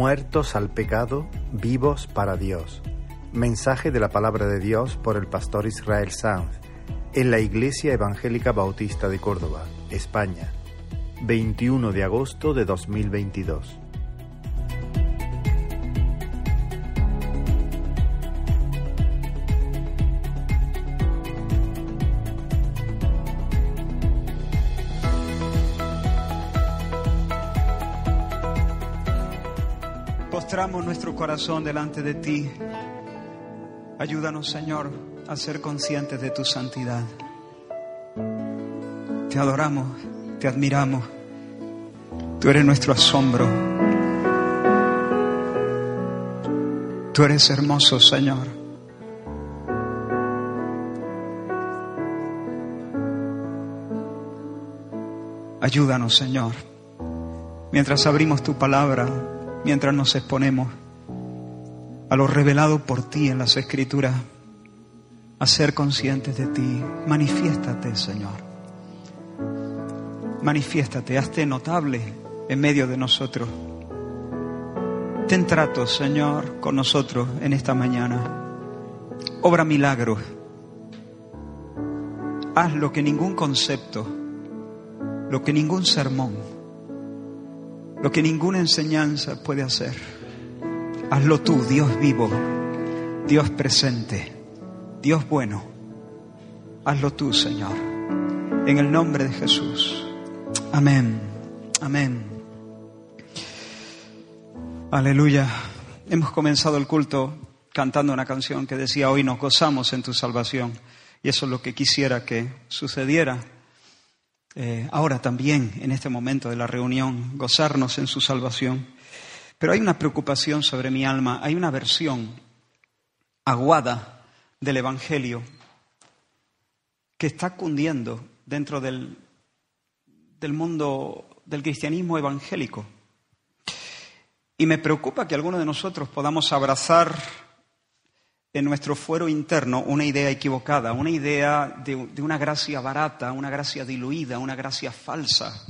Muertos al pecado, vivos para Dios. Mensaje de la palabra de Dios por el pastor Israel Sanz en la Iglesia Evangélica Bautista de Córdoba, España, 21 de agosto de 2022. Corazón delante de ti. Ayúdanos, Señor, a ser conscientes de tu santidad. Te adoramos, te admiramos. Tú eres nuestro asombro. Tú eres hermoso, Señor. Ayúdanos, Señor, mientras abrimos tu palabra, mientras nos exponemos a lo revelado por ti en las escrituras, a ser conscientes de ti. Manifiéstate, Señor. Manifiéstate, hazte notable en medio de nosotros. Ten trato, Señor, con nosotros en esta mañana. Obra milagros. Haz lo que ningún concepto, lo que ningún sermón, lo que ninguna enseñanza puede hacer. Hazlo tú, Dios vivo, Dios presente, Dios bueno. Hazlo tú, Señor, en el nombre de Jesús. Amén, amén. Aleluya. Hemos comenzado el culto cantando una canción que decía, hoy nos gozamos en tu salvación. Y eso es lo que quisiera que sucediera. Eh, ahora también, en este momento de la reunión, gozarnos en su salvación. Pero hay una preocupación sobre mi alma, hay una versión aguada del Evangelio que está cundiendo dentro del, del mundo del cristianismo evangélico. Y me preocupa que algunos de nosotros podamos abrazar en nuestro fuero interno una idea equivocada, una idea de, de, una gracia barata, una gracia diluida, una gracia falsa,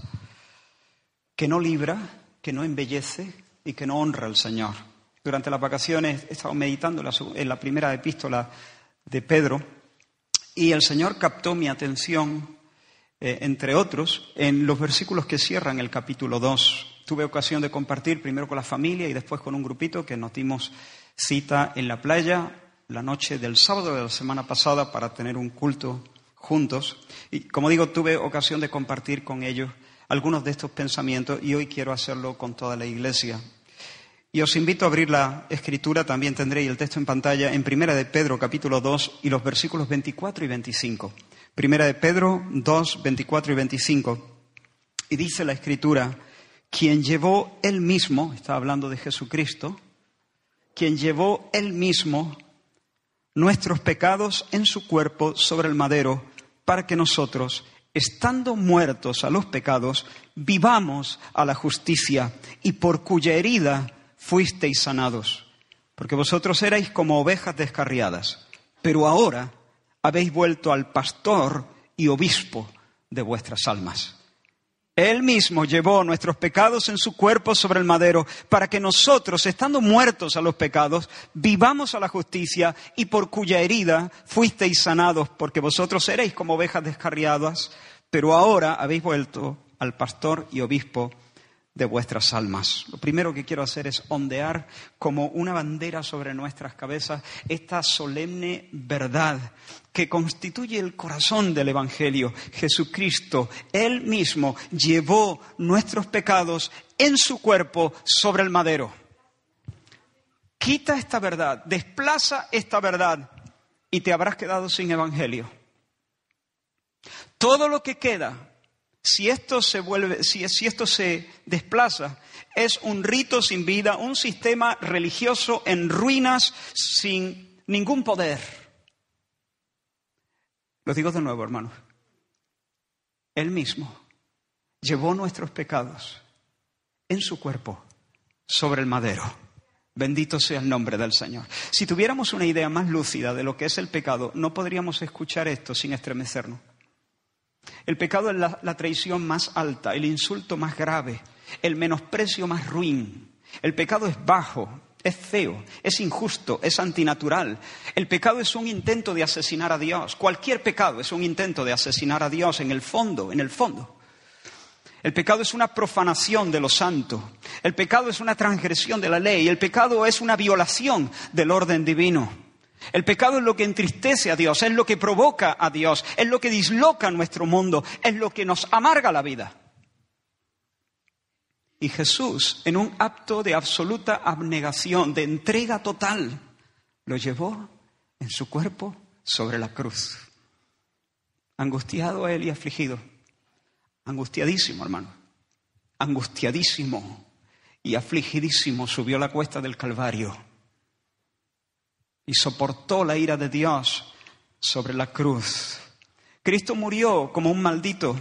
que no libra, que no embellece y que no honra al Señor. Durante las vacaciones he estado meditando en la primera epístola de Pedro y el Señor captó mi atención, eh, entre otros, en los versículos que cierran el capítulo 2. Tuve ocasión de compartir primero con la familia y después con un grupito que nos dimos cita en la playa la noche del sábado de la semana pasada para tener un culto juntos. Y como digo, tuve ocasión de compartir con ellos algunos de estos pensamientos y hoy quiero hacerlo con toda la iglesia. Y os invito a abrir la escritura, también tendréis el texto en pantalla, en Primera de Pedro capítulo 2 y los versículos 24 y 25. Primera de Pedro 2, 24 y 25. Y dice la escritura, quien llevó él mismo, está hablando de Jesucristo, quien llevó él mismo nuestros pecados en su cuerpo sobre el madero, para que nosotros, estando muertos a los pecados, vivamos a la justicia, y por cuya herida fuisteis sanados. Porque vosotros erais como ovejas descarriadas, pero ahora habéis vuelto al pastor y obispo de vuestras almas. Él mismo llevó nuestros pecados en su cuerpo sobre el madero, para que nosotros, estando muertos a los pecados, vivamos a la justicia y por cuya herida fuisteis sanados, porque vosotros erais como ovejas descarriadas, pero ahora habéis vuelto al pastor y obispo de vuestras almas. Lo primero que quiero hacer es ondear como una bandera sobre nuestras cabezas esta solemne verdad que constituye el corazón del Evangelio. Jesucristo, Él mismo, llevó nuestros pecados en su cuerpo sobre el madero. Quita esta verdad, desplaza esta verdad y te habrás quedado sin Evangelio. Todo lo que queda si esto se vuelve, si, esto se desplaza, es un rito sin vida, un sistema religioso en ruinas sin ningún poder. Lo digo de nuevo, hermanos. Él mismo llevó nuestros pecados en su cuerpo sobre el madero. Bendito sea el nombre del Señor. Si tuviéramos una idea más lúcida de lo que es el pecado, no podríamos escuchar esto sin estremecernos. El pecado es la, traición más alta, el insulto más grave, el menosprecio más ruin, El pecado es bajo, es feo, es injusto, es antinatural. El pecado es un intento de asesinar a Dios. Cualquier pecado es un intento de asesinar a Dios en el fondo, en el fondo. El pecado es una profanación de lo santo. El pecado es una transgresión de la ley. El pecado es una violación del orden divino. El pecado es lo que entristece a Dios, es lo que provoca a Dios, es lo que disloca nuestro mundo, es lo que nos amarga la vida. Y Jesús, en un acto de absoluta abnegación, de entrega total, lo llevó en su cuerpo sobre la cruz. Angustiado él y afligido. Angustiadísimo, hermano. Angustiadísimo y afligidísimo subió la cuesta del Calvario y soportó la ira de Dios sobre la cruz. Cristo murió como un maldito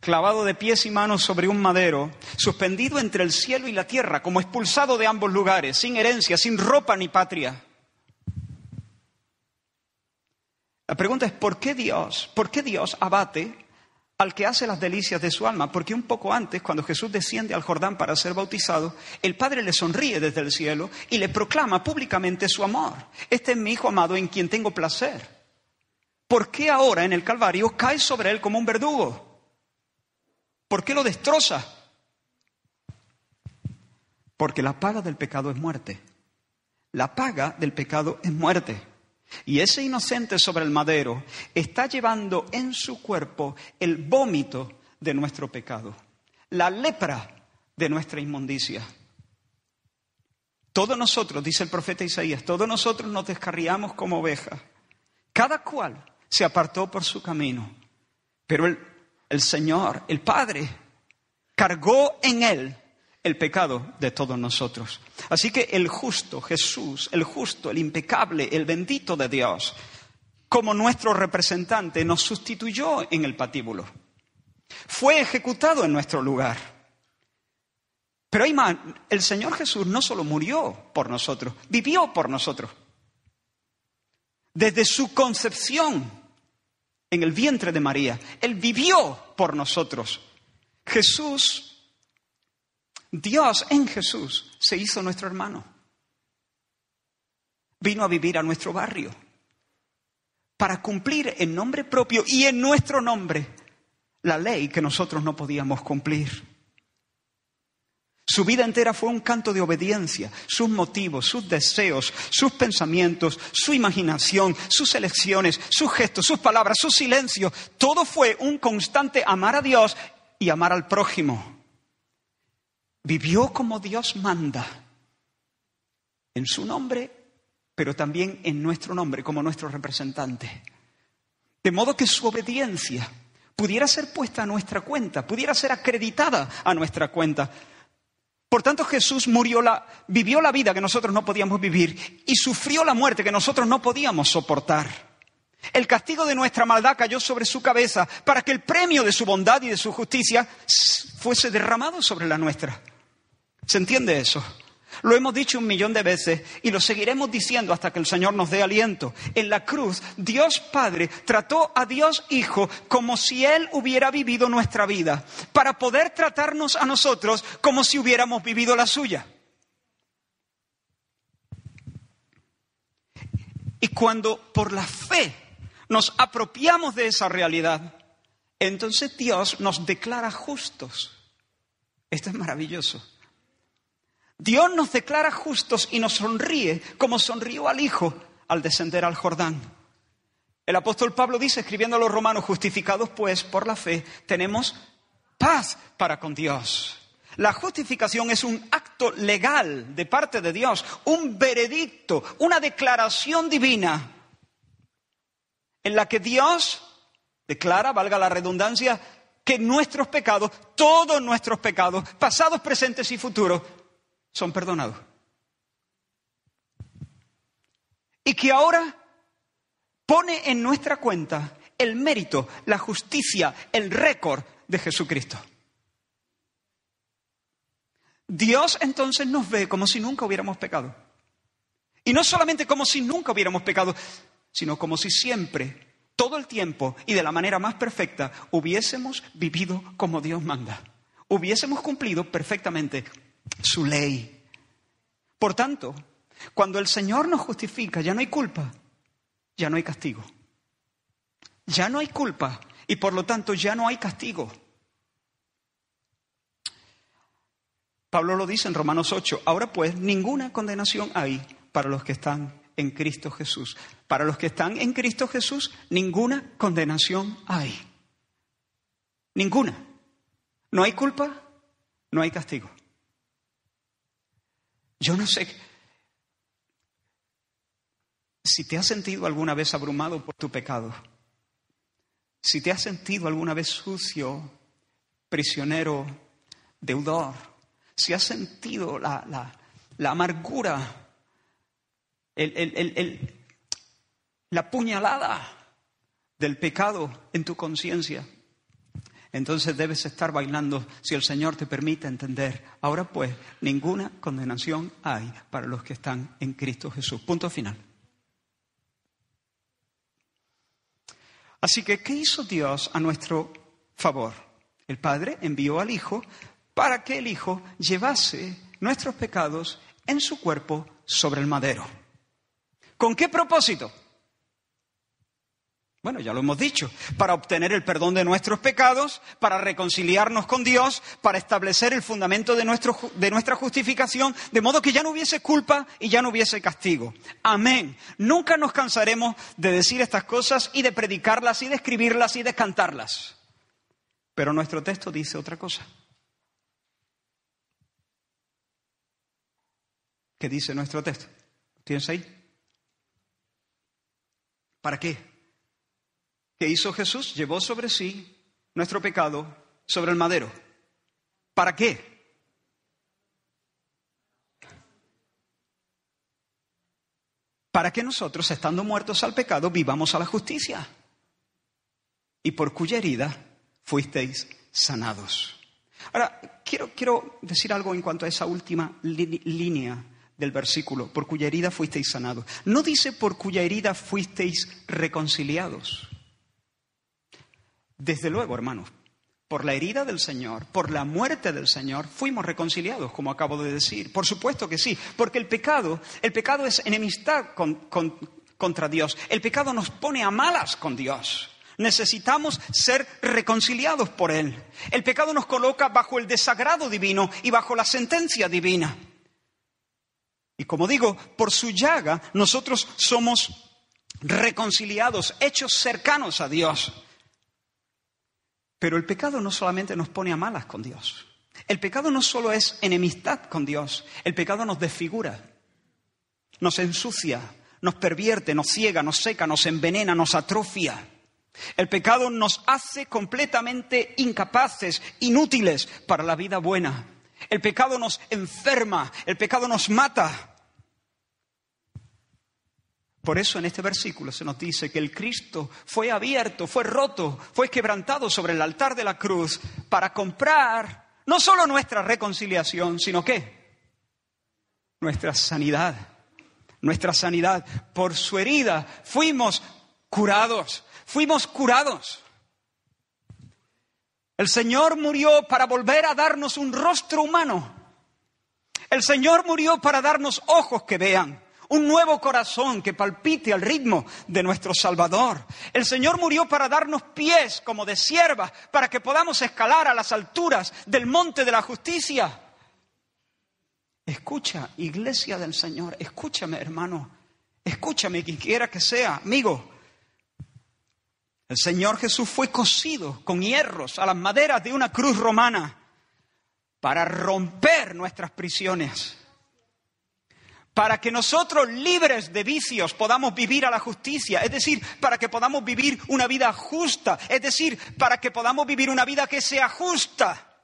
clavado de pies y manos sobre un madero, suspendido entre el cielo y la tierra, como expulsado de ambos lugares, sin herencia, sin ropa ni patria. La pregunta es, ¿por qué Dios, por qué Dios abate al que hace las delicias de su alma? Porque un poco antes, cuando Jesús desciende al Jordán para ser bautizado, el Padre le sonríe desde el cielo y le proclama públicamente su amor. Este es mi Hijo amado en quien tengo placer. ¿Por qué ahora en el Calvario cae sobre él como un verdugo? ¿Por qué lo destroza? Porque la paga del pecado es muerte. La paga del pecado es muerte. Y ese inocente sobre el madero está llevando en su cuerpo el vómito de nuestro pecado, la lepra de nuestra inmundicia. Todos nosotros, dice el profeta Isaías, todos nosotros nos descarriamos como ovejas. Cada cual se apartó por su camino. Pero el el Señor, el Padre, cargó en Él el pecado de todos nosotros. Así que el justo, Jesús, el justo, el impecable, el bendito de Dios, como nuestro representante, nos sustituyó en el patíbulo. Fue ejecutado en nuestro lugar. Pero hay más, el Señor Jesús no solo murió por nosotros, vivió por nosotros. Desde su concepción en el vientre de María. Él vivió por nosotros. Jesús, Dios en Jesús, se hizo nuestro hermano. Vino a vivir a nuestro barrio para cumplir en nombre propio y en nuestro nombre la ley que nosotros no podíamos cumplir. Su vida entera fue un canto de obediencia, sus motivos, sus deseos, sus pensamientos, su imaginación, sus elecciones, sus gestos, sus palabras, su silencio. Todo fue un constante amar a Dios y amar al prójimo. Vivió como Dios manda, en su nombre, pero también en nuestro nombre, como nuestro representante. De modo que su obediencia pudiera ser puesta a nuestra cuenta, pudiera ser acreditada a nuestra cuenta por tanto, Jesús murió la, vivió la vida que nosotros no podíamos vivir y sufrió la muerte que nosotros no podíamos soportar. El castigo de nuestra maldad cayó sobre su cabeza para que el premio de su bondad y de su justicia fuese derramado sobre la nuestra. ¿Se entiende eso? Lo hemos dicho un millón de veces y lo seguiremos diciendo hasta que el Señor nos dé aliento. En la cruz, Dios Padre trató a Dios Hijo como si Él hubiera vivido nuestra vida, para poder tratarnos a nosotros como si hubiéramos vivido la suya. Y cuando por la fe nos apropiamos de esa realidad, entonces Dios nos declara justos. Esto es maravilloso. Dios nos declara justos y nos sonríe como sonrió al Hijo al descender al Jordán. El apóstol Pablo dice, escribiendo a los romanos, justificados pues por la fe, tenemos paz para con Dios. La justificación es un acto legal de parte de Dios, un veredicto, una declaración divina en la que Dios declara, valga la redundancia, que nuestros pecados, todos nuestros pecados, pasados, presentes y futuros, son perdonados. Y que ahora pone en nuestra cuenta el mérito, la justicia, el récord de Jesucristo. Dios entonces nos ve como si nunca hubiéramos pecado. Y no solamente como si nunca hubiéramos pecado, sino como si siempre, todo el tiempo y de la manera más perfecta, hubiésemos vivido como Dios manda. Hubiésemos cumplido perfectamente su ley. Por tanto, cuando el Señor nos justifica, ya no hay culpa, ya no hay castigo. Ya no hay culpa y por lo tanto ya no hay castigo. Pablo lo dice en Romanos 8. Ahora pues, ninguna condenación hay para los que están en Cristo Jesús. Para los que están en Cristo Jesús, ninguna condenación hay. Ninguna. No hay culpa, no hay castigo. Yo no sé si te has sentido alguna vez abrumado por tu pecado, si te has sentido alguna vez sucio, prisionero, deudor, si has sentido la, amargura, la puñalada del pecado en tu conciencia, entonces debes estar bailando si el Señor te permite entender. Ahora pues, ninguna condenación hay para los que están en Cristo Jesús. Punto final. Así que, ¿qué hizo Dios a nuestro favor? El Padre envió al Hijo para que el Hijo llevase nuestros pecados en su cuerpo sobre el madero. ¿Con qué propósito? Bueno, ya lo hemos dicho, para obtener el perdón de nuestros pecados, para reconciliarnos con Dios, para establecer el fundamento de, nuestro, de, nuestra justificación, de modo que ya no hubiese culpa y ya no hubiese castigo. Amén. Nunca nos cansaremos de decir estas cosas y de predicarlas y de escribirlas y de cantarlas. Pero nuestro texto dice otra cosa. ¿Qué dice nuestro texto? ¿Tienes ahí? ¿Para qué? ¿Qué hizo Jesús? Llevó sobre sí nuestro pecado sobre el madero. ¿Para qué? Para que nosotros, estando muertos al pecado, vivamos a la justicia. Y por cuya herida fuisteis sanados. Ahora, quiero, quiero decir algo en cuanto a esa última línea del versículo, por cuya herida fuisteis sanados. No dice por cuya herida fuisteis reconciliados. Desde luego, hermanos, por la herida del Señor, por la muerte del Señor, fuimos reconciliados, como acabo de decir. Por supuesto que sí, porque el pecado, el pecado es enemistad contra Dios. El pecado nos pone a malas con Dios. Necesitamos ser reconciliados por Él. El pecado nos coloca bajo el desagrado divino y bajo la sentencia divina. Y como digo, por su llaga nosotros somos reconciliados, hechos cercanos a Dios. Pero el pecado no solamente nos pone a malas con Dios. El pecado no solo es enemistad con Dios, el pecado nos desfigura, nos ensucia, nos pervierte, nos ciega, nos seca, nos envenena, nos atrofia. El pecado nos hace completamente incapaces, inútiles para la vida buena. El pecado nos enferma, el pecado nos mata. Por eso en este versículo se nos dice que el Cristo fue abierto, fue roto, fue quebrantado sobre el altar de la cruz para comprar no solo nuestra reconciliación, sino qué? Nuestra sanidad. Nuestra sanidad. Por su herida fuimos curados, fuimos curados. El Señor murió para volver a darnos un rostro humano. El Señor murió para darnos ojos que vean un nuevo corazón que palpite al ritmo de nuestro Salvador. El Señor murió para darnos pies como de sierva, para que podamos escalar a las alturas del monte de la justicia. Escucha, iglesia del Señor, escúchame, hermano, escúchame, quien quiera que sea, amigo. El Señor Jesús fue cosido con hierros a las maderas de una cruz romana para romper nuestras prisiones para que nosotros libres de vicios podamos vivir a la justicia, es decir, para que podamos vivir una vida justa, es decir, para que podamos vivir una vida que se ajusta,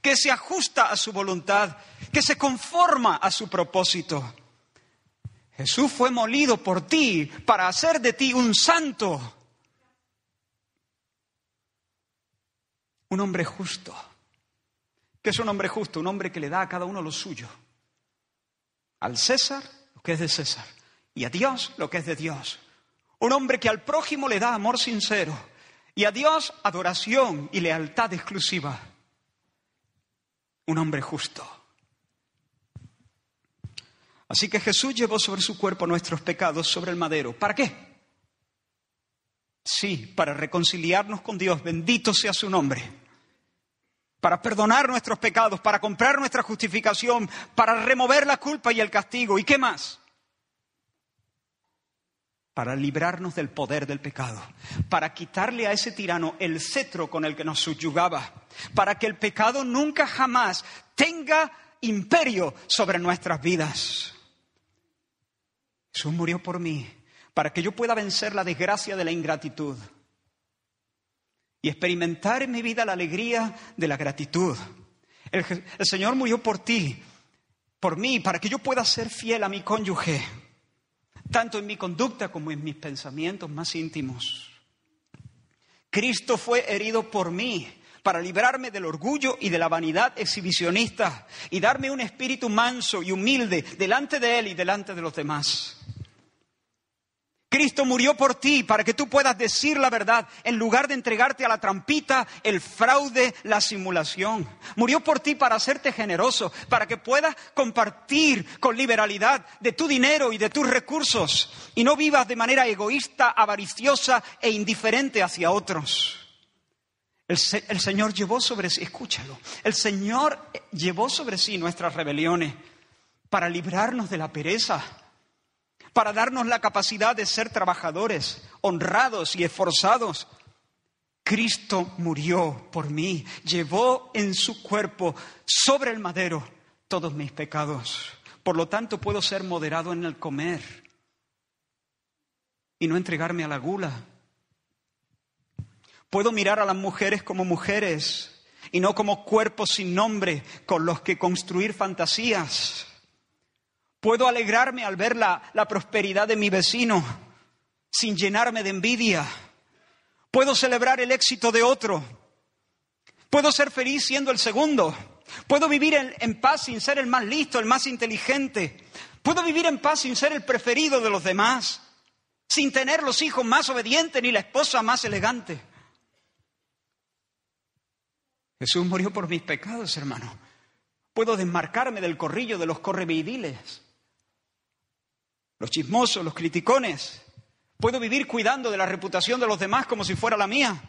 que se ajusta a su voluntad, que se conforma a su propósito. Jesús fue molido por ti para hacer de ti un santo, un hombre justo. ¿Qué es un hombre justo? Un hombre que le da a cada uno lo suyo al César lo que es de César y a Dios lo que es de Dios. Un hombre que al prójimo le da amor sincero y a Dios adoración y lealtad exclusiva. Un hombre justo. Así que Jesús llevó sobre su cuerpo nuestros pecados sobre el madero. ¿Para qué? Sí, para reconciliarnos con Dios. Bendito sea su nombre. Para perdonar nuestros pecados, para comprar nuestra justificación, para remover la culpa y el castigo. ¿Y qué más? Para librarnos del poder del pecado, para quitarle a ese tirano el cetro con el que nos subyugaba, para que el pecado nunca jamás tenga imperio sobre nuestras vidas. Jesús murió por mí para que yo pueda vencer la desgracia de la ingratitud y experimentar en mi vida la alegría de la gratitud. El, Señor murió por ti, por mí, para que yo pueda ser fiel a mi cónyuge, tanto en mi conducta como en mis pensamientos más íntimos. Cristo fue herido por mí para librarme del orgullo y de la vanidad exhibicionista y darme un espíritu manso y humilde delante de Él y delante de los demás. Cristo murió por ti para que tú puedas decir la verdad en lugar de entregarte a la trampita, el fraude, la simulación. Murió por ti para hacerte generoso, para que puedas compartir con liberalidad de tu dinero y de tus recursos y no vivas de manera egoísta, avariciosa e indiferente hacia otros. El, el Señor llevó sobre sí, escúchalo, el Señor llevó sobre sí nuestras rebeliones para librarnos de la pereza para darnos la capacidad de ser trabajadores, honrados y esforzados. Cristo murió por mí, llevó en su cuerpo sobre el madero todos mis pecados. Por lo tanto, puedo ser moderado en el comer y no entregarme a la gula. Puedo mirar a las mujeres como mujeres y no como cuerpos sin nombre con los que construir fantasías. Puedo alegrarme al ver la, prosperidad de mi vecino sin llenarme de envidia. Puedo celebrar el éxito de otro. Puedo ser feliz siendo el segundo. Puedo vivir en, en, paz sin ser el más listo, el más inteligente. Puedo vivir en paz sin ser el preferido de los demás, sin tener los hijos más obedientes ni la esposa más elegante. Jesús murió por mis pecados, hermano. Puedo desmarcarme del corrillo de los correveidiles los chismosos, los criticones. Puedo vivir cuidando de la reputación de los demás como si fuera la mía.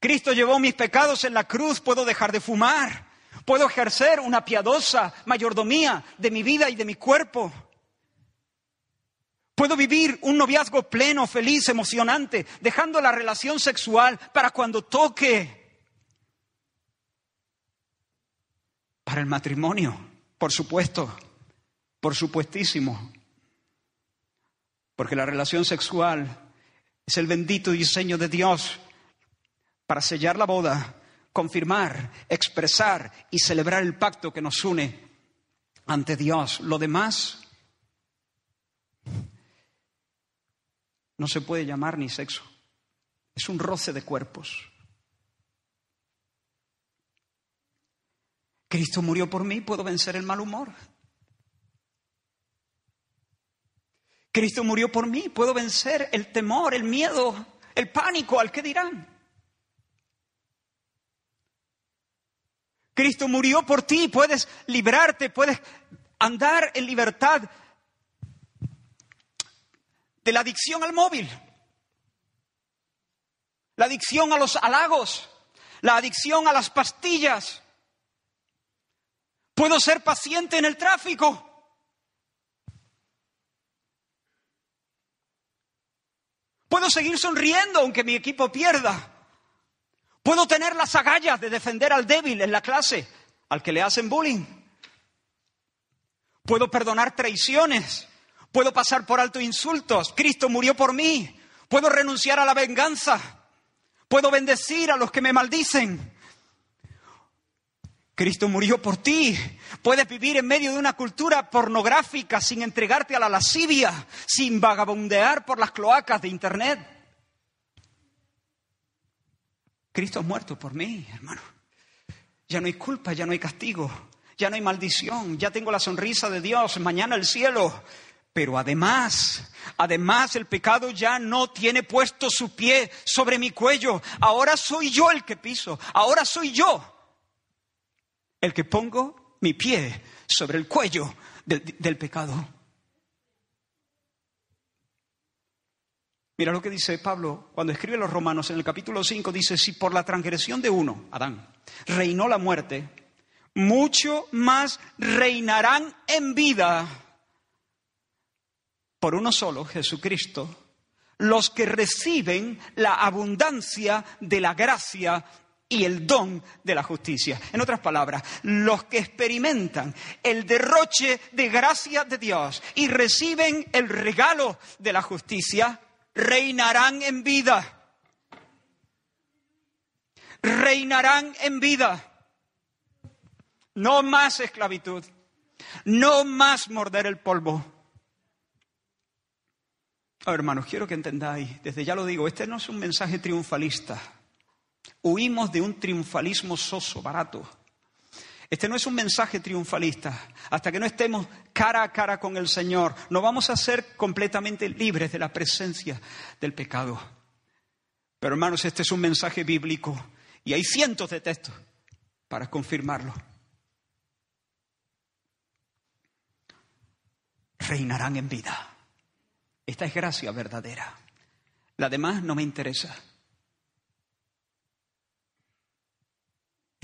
Cristo llevó mis pecados en la cruz, puedo dejar de fumar, puedo ejercer una piadosa mayordomía de mi vida y de mi cuerpo. Puedo vivir un noviazgo pleno, feliz, emocionante, dejando la relación sexual para cuando toque. Para el matrimonio, por supuesto por supuestísimo, porque la relación sexual es el bendito diseño de Dios para sellar la boda, confirmar, expresar y celebrar el pacto que nos une ante Dios. Lo demás no se puede llamar ni sexo, es un roce de cuerpos. Cristo murió por mí, puedo vencer el mal humor. Cristo murió por mí, puedo vencer el temor, el miedo, el pánico al que dirán. Cristo murió por ti, puedes librarte, puedes andar en libertad de la adicción al móvil, la adicción a los halagos, la adicción a las pastillas. Puedo ser paciente en el tráfico. Puedo seguir sonriendo aunque mi equipo pierda. Puedo tener las agallas de defender al débil en la clase, al que le hacen bullying. Puedo perdonar traiciones. Puedo pasar por alto insultos. Cristo murió por mí. Puedo renunciar a la venganza. Puedo bendecir a los que me maldicen. Cristo murió por ti. Puedes vivir en medio de una cultura pornográfica sin entregarte a la lascivia, sin vagabundear por las cloacas de Internet. Cristo ha muerto por mí, hermano. Ya no hay culpa, ya no hay castigo, ya no hay maldición, ya tengo la sonrisa de Dios, mañana el cielo. Pero además, además el pecado ya no tiene puesto su pie sobre mi cuello. Ahora soy yo el que piso, ahora soy yo el que pongo mi pie sobre el cuello del, pecado. Mira lo que dice Pablo cuando escribe a los romanos en el capítulo 5, dice, si por la transgresión de uno, Adán, reinó la muerte, mucho más reinarán en vida por uno solo, Jesucristo, los que reciben la abundancia de la gracia y el don de la justicia. En otras palabras, los que experimentan el derroche de gracia de Dios y reciben el regalo de la justicia, reinarán en vida. Reinarán en vida. No más esclavitud. No más morder el polvo. hermanos, quiero que entendáis, desde ya lo digo, este no es un mensaje triunfalista. Huimos de un triunfalismo soso, barato. Este no es un mensaje triunfalista. Hasta que no estemos cara a cara con el Señor, no vamos a ser completamente libres de la presencia del pecado. Pero hermanos, este es un mensaje bíblico y hay cientos de textos para confirmarlo. Reinarán en vida. Esta es gracia verdadera. La demás no me interesa.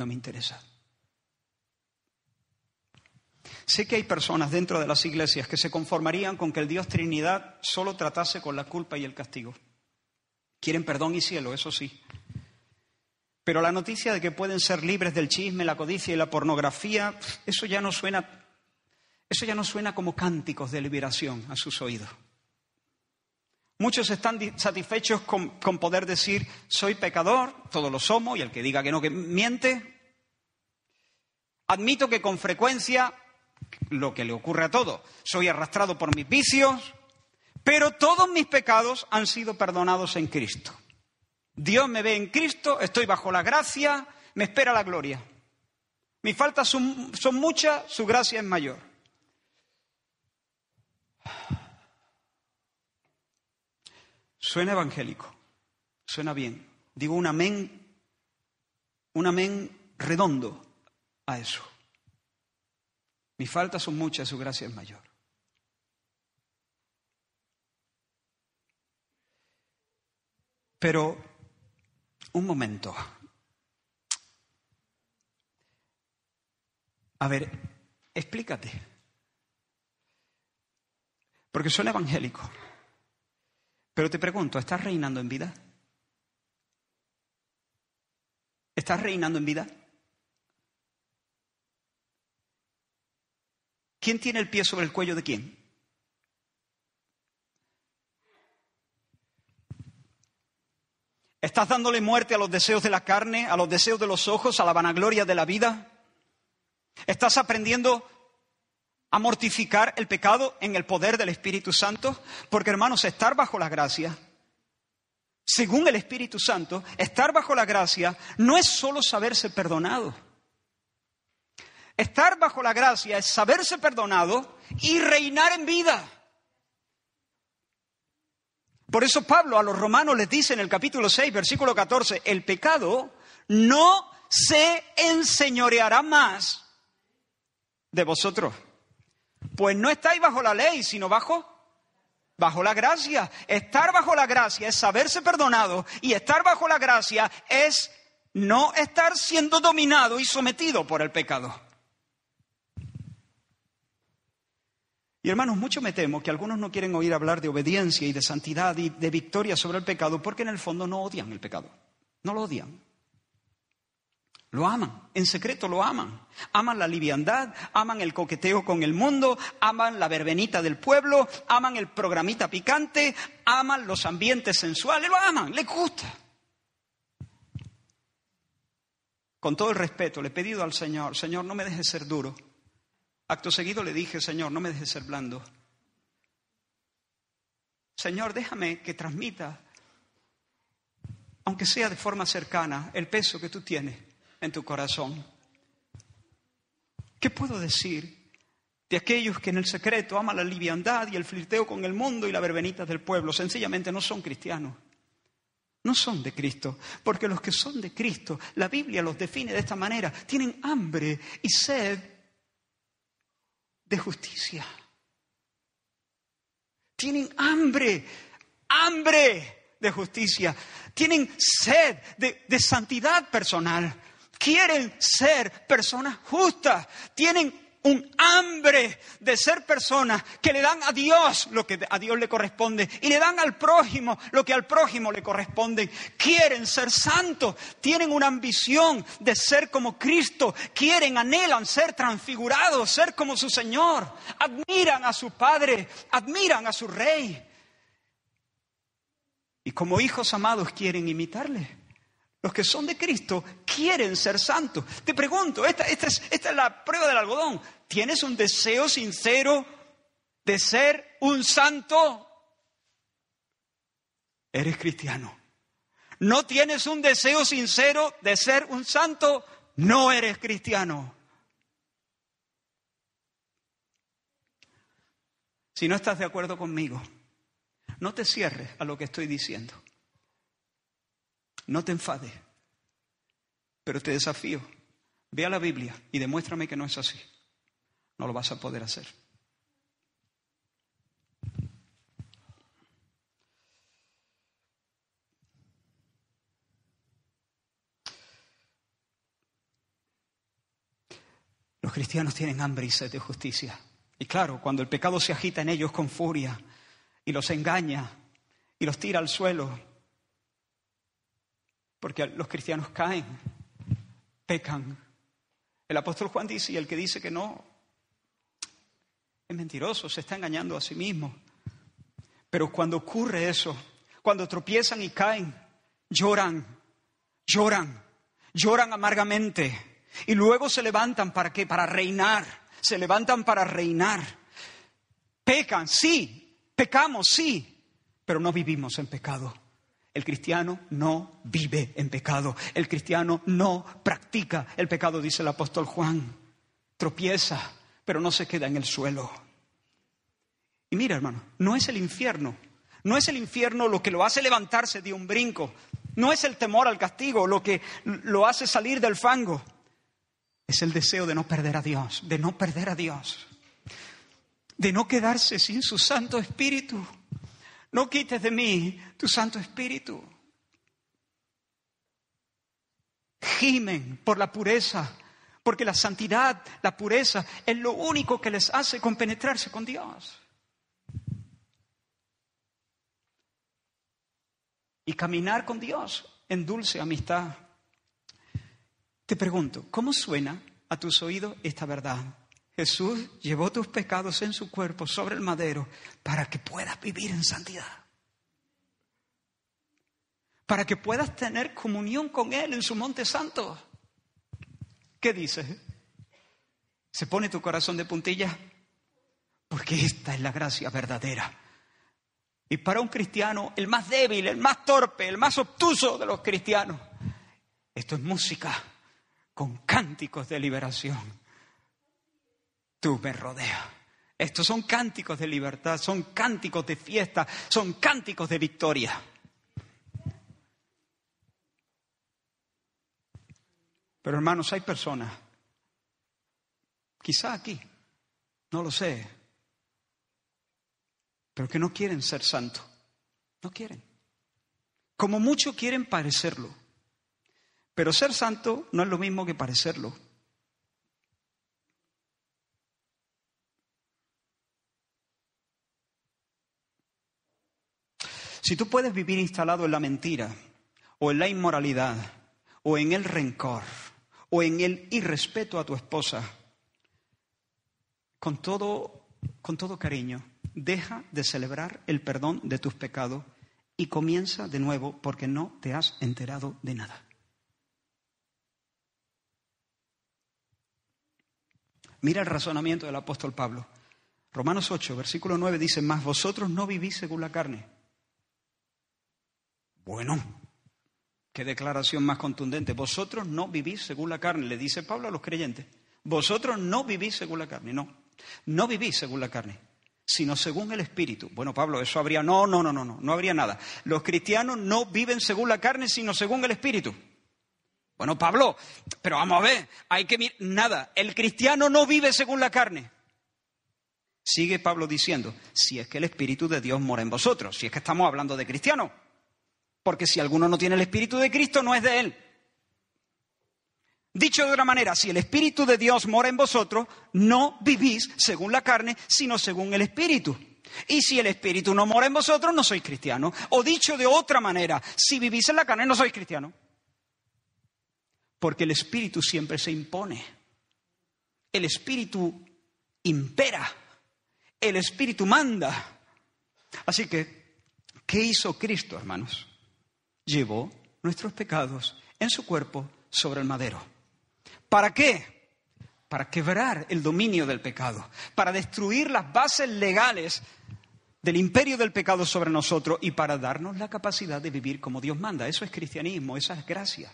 No me interesa. Sé que hay personas dentro de las iglesias que se conformarían con que el Dios Trinidad solo tratase con la culpa y el castigo. Quieren perdón y cielo, eso sí. Pero la noticia de que pueden ser libres del chisme, la codicia y la pornografía, eso ya no suena, eso ya no suena como cánticos de liberación a sus oídos. Muchos están satisfechos con, con poder decir, soy pecador, todos lo somos, y el que diga que no, que miente. Admito que con frecuencia lo que le ocurre a todo. Soy arrastrado por mis vicios, pero todos mis pecados han sido perdonados en Cristo. Dios me ve en Cristo, estoy bajo la gracia, me espera la gloria. Mis faltas son, son muchas, su gracia es mayor. Suena evangélico, suena bien. Digo un amén, un amén redondo a eso. Mis faltas son muchas, su gracia es mayor. Pero, un momento. A ver, explícate. Porque suena evangélico. Pero te pregunto, ¿estás reinando en vida? ¿Estás reinando en vida? ¿Quién tiene el pie sobre el cuello de quién? ¿Estás dándole muerte a los deseos de la carne, a los deseos de los ojos, a la vanagloria de la vida? ¿Estás aprendiendo a mortificar el pecado en el poder del Espíritu Santo? Porque hermanos, estar bajo la gracia, según el Espíritu Santo, estar bajo la gracia no es solo saberse perdonado. Estar bajo la gracia es saberse perdonado y reinar en vida. Por eso Pablo a los romanos les dice en el capítulo 6, versículo 14, el pecado no se enseñoreará más de vosotros. Pues no estáis bajo la ley, sino bajo bajo la gracia. Estar bajo la gracia es saberse perdonado y estar bajo la gracia es no estar siendo dominado y sometido por el pecado. Y hermanos, mucho me temo que algunos no quieren oír hablar de obediencia y de santidad y de victoria sobre el pecado porque en el fondo no odian el pecado. No lo odian. Lo aman, en secreto lo aman. Aman la liviandad, aman el coqueteo con el mundo, aman la verbenita del pueblo, aman el programita picante, aman los ambientes sensuales, lo aman, les gusta. Con todo el respeto, le he pedido al Señor, Señor, no me dejes ser duro. Acto seguido le dije, Señor, no me dejes ser blando. Señor, déjame que transmita, aunque sea de forma cercana, el peso que tú tienes en tu corazón. ¿Qué puedo decir de aquellos que en el secreto aman la liviandad y el flirteo con el mundo y la verbenita del pueblo? Sencillamente no son cristianos. No son de Cristo, porque los que son de Cristo, la Biblia los define de esta manera, tienen hambre y sed de justicia. Tienen hambre, hambre de justicia. Tienen sed de, de santidad personal. Quieren ser personas justas. Tienen un hambre de ser personas que le dan a Dios lo que a Dios le corresponde y le dan al prójimo lo que al prójimo le corresponde. Quieren ser santos, tienen una ambición de ser como Cristo, quieren, anhelan ser transfigurados, ser como su Señor, admiran a su Padre, admiran a su Rey. Y como hijos amados quieren imitarle. Los que son de Cristo quieren ser santos. Te pregunto, esta, es, es la prueba del algodón. ¿Tienes un deseo sincero de ser un santo? Eres cristiano. ¿No tienes un deseo sincero de ser un santo? No eres cristiano. Si no estás de acuerdo conmigo, no te cierres a lo que estoy diciendo. No te enfades, pero te desafío. Ve a la Biblia y demuéstrame que no es así. No lo vas a poder hacer. Los cristianos tienen hambre y sed de justicia. Y claro, cuando el pecado se agita en ellos con furia y los engaña y los tira al suelo porque los cristianos caen, pecan. El apóstol Juan dice, y el que dice que no, es mentiroso, se está engañando a sí mismo. Pero cuando ocurre eso, cuando tropiezan y caen, lloran, lloran, lloran amargamente. Y luego se levantan para qué? Para reinar. Se levantan para reinar. Pecan, sí, pecamos, sí, pero no vivimos en pecado. El cristiano no vive en pecado. El cristiano no practica el pecado, dice el apóstol Juan. Tropieza, pero no se queda en el suelo. Y mira, hermano, no es el infierno. No es el infierno lo que lo hace levantarse de un brinco. No es el temor al castigo lo que lo hace salir del fango. Es el deseo de no perder a Dios, de no perder a Dios, de no quedarse sin su Santo Espíritu. No quites de mí tu Santo Espíritu. Gimen por la pureza, porque la santidad, la pureza, es lo único que les hace compenetrarse con Dios. Y caminar con Dios en dulce amistad. Te pregunto, ¿cómo suena a tus oídos esta verdad? Jesús llevó tus pecados en su cuerpo sobre el madero para que puedas vivir en santidad. Para que puedas tener comunión con Él en su monte santo. ¿Qué dices? ¿Se pone tu corazón de puntilla? Porque esta es la gracia verdadera. Y para un cristiano, el más débil, el más torpe, el más obtuso de los cristianos, esto es música con cánticos de liberación tú me rodeas. Estos son cánticos de libertad, son cánticos de fiesta, son cánticos de victoria. Pero hermanos, hay personas, quizá aquí, no lo sé, pero que no quieren ser santos. No quieren. Como muchos quieren parecerlo. Pero ser santo no es lo mismo que parecerlo. Si tú puedes vivir instalado en la mentira, o en la inmoralidad, o en el rencor, o en el irrespeto a tu esposa, con todo, con todo cariño, deja de celebrar el perdón de tus pecados y comienza de nuevo porque no te has enterado de nada. Mira el razonamiento del apóstol Pablo. Romanos 8, versículo 9 dice, más vosotros no vivís según la carne bueno, qué declaración más contundente. Vosotros no vivís según la carne, le dice Pablo a los creyentes. Vosotros no vivís según la carne, no. No vivís según la carne, sino según el Espíritu. Bueno, Pablo, eso habría... No, no, no, no, no, no habría nada. Los cristianos no viven según la carne, sino según el Espíritu. Bueno, Pablo, pero vamos a ver, hay que mirar... Nada, el cristiano no vive según la carne. Sigue Pablo diciendo, si es que el Espíritu de Dios mora en vosotros, si es que estamos hablando de cristianos, porque si alguno no tiene el Espíritu de Cristo, no es de él. Dicho de otra manera, si el Espíritu de Dios mora en vosotros, no vivís según la carne, sino según el Espíritu. Y si el Espíritu no mora en vosotros, no sois cristianos. O dicho de otra manera, si vivís en la carne, no sois cristianos. Porque el Espíritu siempre se impone. El Espíritu impera. El Espíritu manda. Así que, ¿qué hizo Cristo, hermanos? Llevó nuestros pecados en su cuerpo sobre el madero. ¿Para qué? Para quebrar el dominio del pecado, para destruir las bases legales del imperio del pecado sobre nosotros y para darnos la capacidad de vivir como Dios manda. Eso es cristianismo, esa es gracia.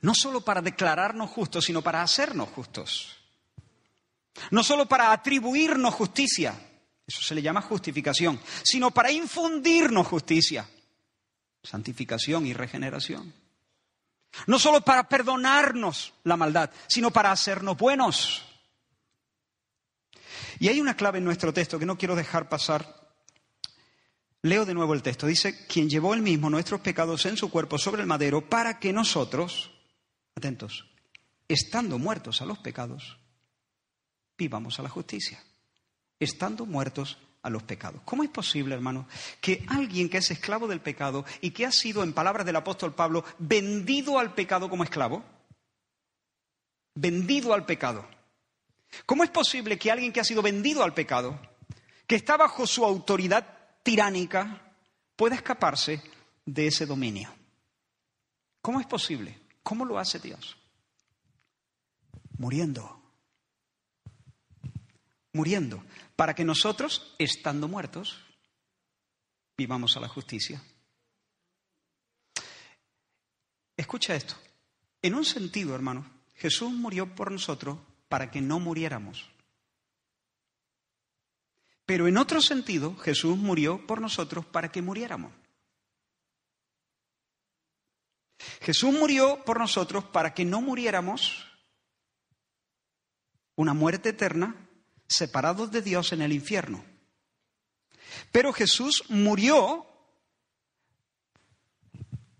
No solo para declararnos justos, sino para hacernos justos. No solo para atribuirnos justicia, eso se le llama justificación, sino para infundirnos justicia, santificación y regeneración. No solo para perdonarnos la maldad, sino para hacernos buenos. Y hay una clave en nuestro texto que no quiero dejar pasar. Leo de nuevo el texto. Dice, quien llevó él mismo nuestros pecados en su cuerpo sobre el madero para que nosotros, atentos, estando muertos a los pecados, vivamos a la justicia. Estando muertos a los pecados. ¿Cómo es posible, hermano, que alguien que es esclavo del pecado y que ha sido, en palabras del apóstol Pablo, vendido al pecado como esclavo? Vendido al pecado. ¿Cómo es posible que alguien que ha sido vendido al pecado, que está bajo su autoridad tiránica, pueda escaparse de ese dominio? ¿Cómo es posible? ¿Cómo lo hace Dios? Muriendo. Muriendo para que nosotros, estando muertos, vivamos a la justicia. Escucha esto. En un sentido, hermano, Jesús murió por nosotros para que no muriéramos. Pero en otro sentido, Jesús murió por nosotros para que muriéramos. Jesús murió por nosotros para que no muriéramos una muerte eterna separados de Dios en el infierno. Pero Jesús murió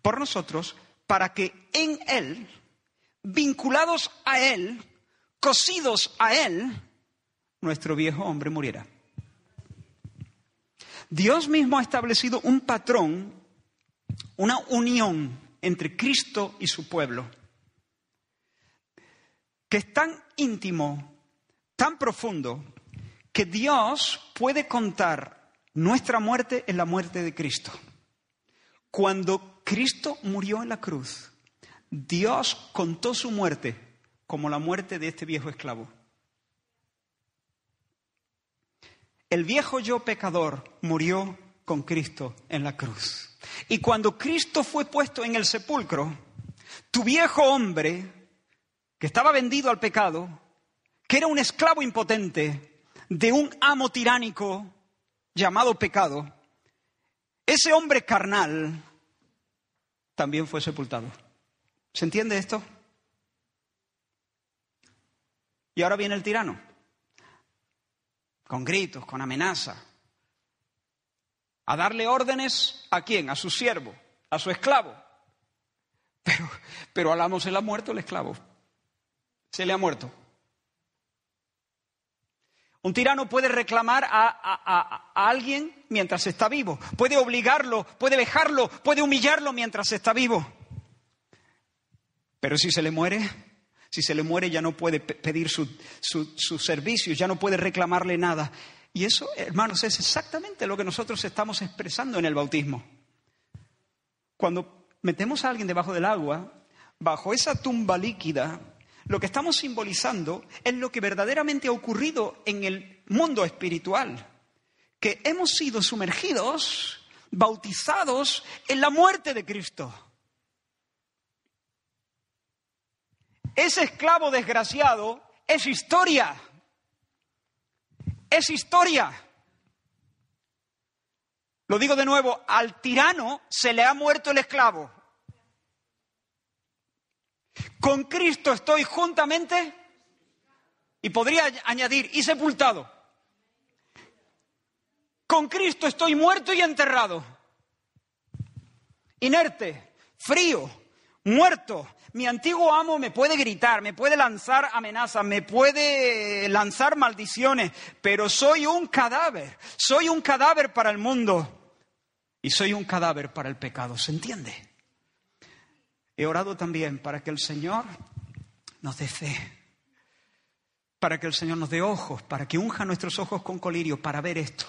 por nosotros para que en Él, vinculados a Él, cosidos a Él, nuestro viejo hombre muriera. Dios mismo ha establecido un patrón, una unión entre Cristo y su pueblo, que es tan íntimo tan profundo que Dios puede contar nuestra muerte en la muerte de Cristo. Cuando Cristo murió en la cruz, Dios contó su muerte como la muerte de este viejo esclavo. El viejo yo pecador murió con Cristo en la cruz. Y cuando Cristo fue puesto en el sepulcro, tu viejo hombre, que estaba vendido al pecado, que era un esclavo impotente de un amo tiránico llamado pecado, ese hombre carnal también fue sepultado. ¿Se entiende esto? Y ahora viene el tirano, con gritos, con amenaza, a darle órdenes a quién, a su siervo, a su esclavo. Pero, pero al amo se le ha muerto el esclavo, se le ha muerto. Un tirano puede reclamar a, alguien mientras está vivo, puede obligarlo, puede dejarlo, puede humillarlo mientras está vivo. Pero si se le muere, si se le muere ya no puede pedir sus su, servicios, ya no puede reclamarle nada. Y eso, hermanos, es exactamente lo que nosotros estamos expresando en el bautismo. Cuando metemos a alguien debajo del agua, bajo esa tumba líquida, lo que estamos simbolizando es lo que verdaderamente ha ocurrido en el mundo espiritual, que hemos sido sumergidos, bautizados en la muerte de Cristo. Ese esclavo desgraciado es historia. Es historia. Lo digo de nuevo, al tirano se le ha muerto el esclavo. Con Cristo estoy juntamente Y podría añadir, y sepultado. Con Cristo estoy muerto y enterrado. Inerte, frío, muerto. Mi antiguo amo me puede gritar, me puede lanzar amenazas, me puede lanzar maldiciones, pero soy un cadáver, soy un cadáver para el mundo y soy un cadáver para el pecado. ¿Se entiende? He orado también para que el Señor nos dé fe, para que el Señor nos dé ojos, para que unja nuestros ojos con colirio para ver esto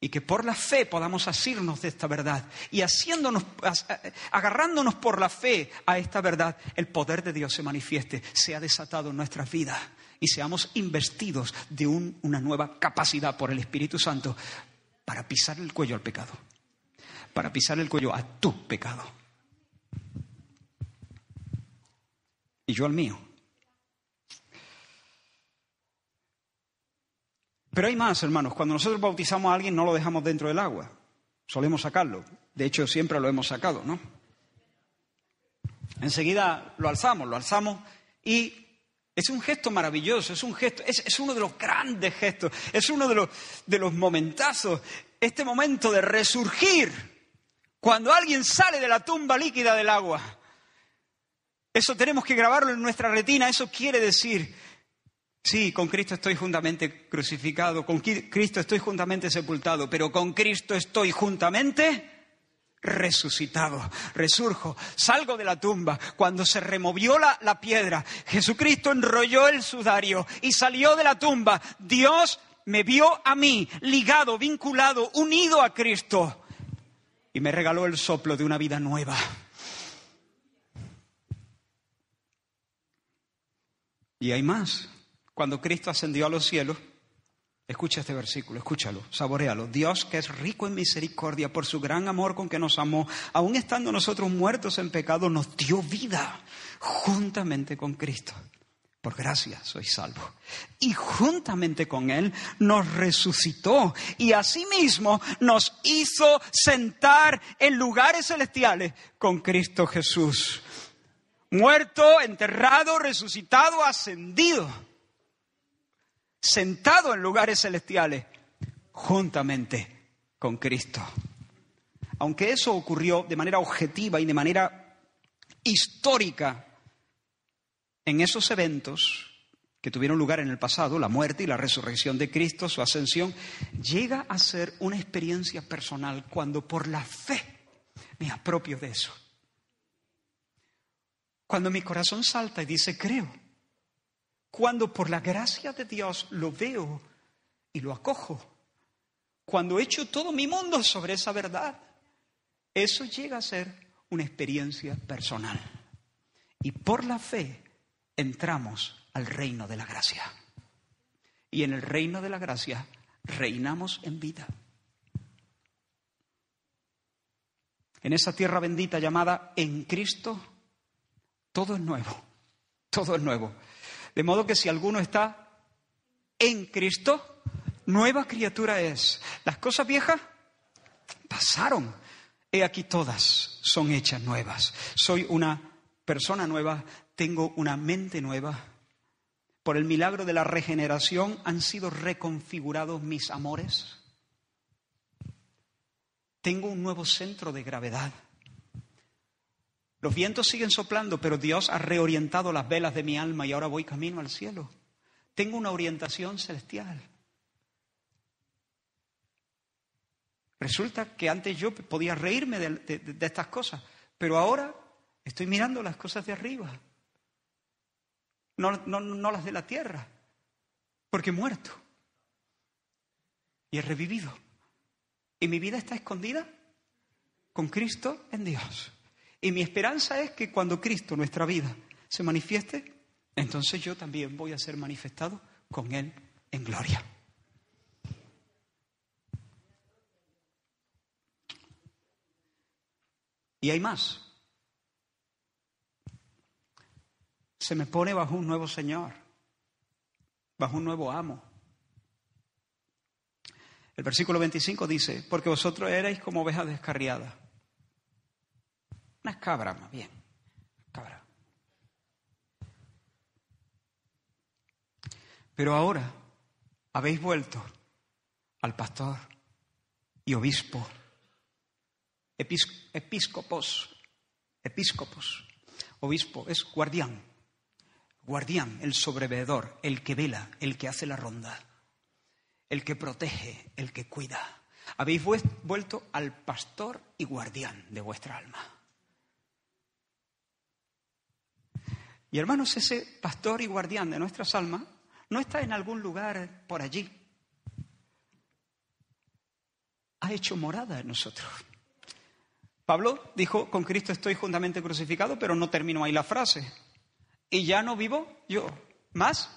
y que por la fe podamos asirnos de esta verdad y haciéndonos, agarrándonos por la fe a esta verdad, el poder de Dios se manifieste, sea desatado en nuestras vidas y seamos investidos de una nueva capacidad por el Espíritu Santo para pisar el cuello al pecado, para pisar el cuello a tu pecado y yo al mío. Pero hay más, hermanos. Cuando nosotros bautizamos a alguien no lo dejamos dentro del agua. Solemos sacarlo. De hecho, siempre lo hemos sacado, ¿no? Enseguida lo alzamos, lo alzamos y es un gesto maravilloso, es un gesto, es, uno de los grandes gestos, es uno de los, de los momentazos, este momento de resurgir cuando alguien sale de la tumba líquida del agua. Eso tenemos que grabarlo en nuestra retina, eso quiere decir Sí, con Cristo estoy juntamente crucificado, con Cristo estoy juntamente sepultado, pero con Cristo estoy juntamente resucitado, resurjo, salgo de la tumba. Cuando se removió la, la, piedra, Jesucristo enrolló el sudario y salió de la tumba. Dios me vio a mí, ligado, vinculado, unido a Cristo, y me regaló el soplo de una vida nueva. Y hay más. Cuando Cristo ascendió a los cielos, escucha este versículo, escúchalo, saborealo. Dios que es rico en misericordia por su gran amor con que nos amó, aun estando nosotros muertos en pecado, nos dio vida juntamente con Cristo. Por gracia soy salvo. Y juntamente con Él nos resucitó y asimismo nos hizo sentar en lugares celestiales con Cristo Jesús. Muerto, enterrado, resucitado, ascendido sentado en lugares celestiales, juntamente con Cristo. Aunque eso ocurrió de manera objetiva y de manera histórica en esos eventos que tuvieron lugar en el pasado, la muerte y la resurrección de Cristo, su ascensión, llega a ser una experiencia personal cuando por la fe me apropio de eso. Cuando mi corazón salta y dice, creo, cuando por la gracia de Dios lo veo y lo acojo, cuando echo todo mi mundo sobre esa verdad, eso llega a ser una experiencia personal. Y por la fe entramos al reino de la gracia. Y en el reino de la gracia reinamos en vida. En esa tierra bendita llamada en Cristo, todo es nuevo, todo es nuevo. De modo que si alguno está en Cristo, nueva criatura es. Las cosas viejas pasaron. He aquí todas son hechas nuevas. Soy una persona nueva, tengo una mente nueva. Por el milagro de la regeneración han sido reconfigurados mis amores. Tengo un nuevo centro de gravedad. Los vientos siguen soplando, pero Dios ha reorientado las velas de mi alma y ahora voy camino al cielo. Tengo una orientación celestial. Resulta que antes yo podía reírme de, estas cosas, pero ahora estoy mirando las cosas de arriba, no, no las de la tierra, porque he muerto y he revivido. Y mi vida está escondida con Cristo en Dios. Y mi esperanza es que cuando Cristo, nuestra vida, se manifieste, entonces yo también voy a ser manifestado con Él en gloria. Y hay más. Se me pone bajo un nuevo Señor, bajo un nuevo amo. El versículo 25 dice, porque vosotros erais como ovejas descarriadas una cabra, más bien. Cabra. Pero ahora habéis vuelto al pastor y obispo, episcopos, episcopos, obispo es guardián, guardián, el sobreveedor, el que vela, el que hace la ronda, el que protege, el que cuida. Habéis vuelto al pastor y guardián de vuestra alma. Y hermanos, ese pastor y guardián de nuestras almas no está en algún lugar por allí. Ha hecho morada en nosotros. Pablo dijo, con Cristo estoy juntamente crucificado, pero no terminó ahí la frase. Y ya no vivo yo. ¿Más?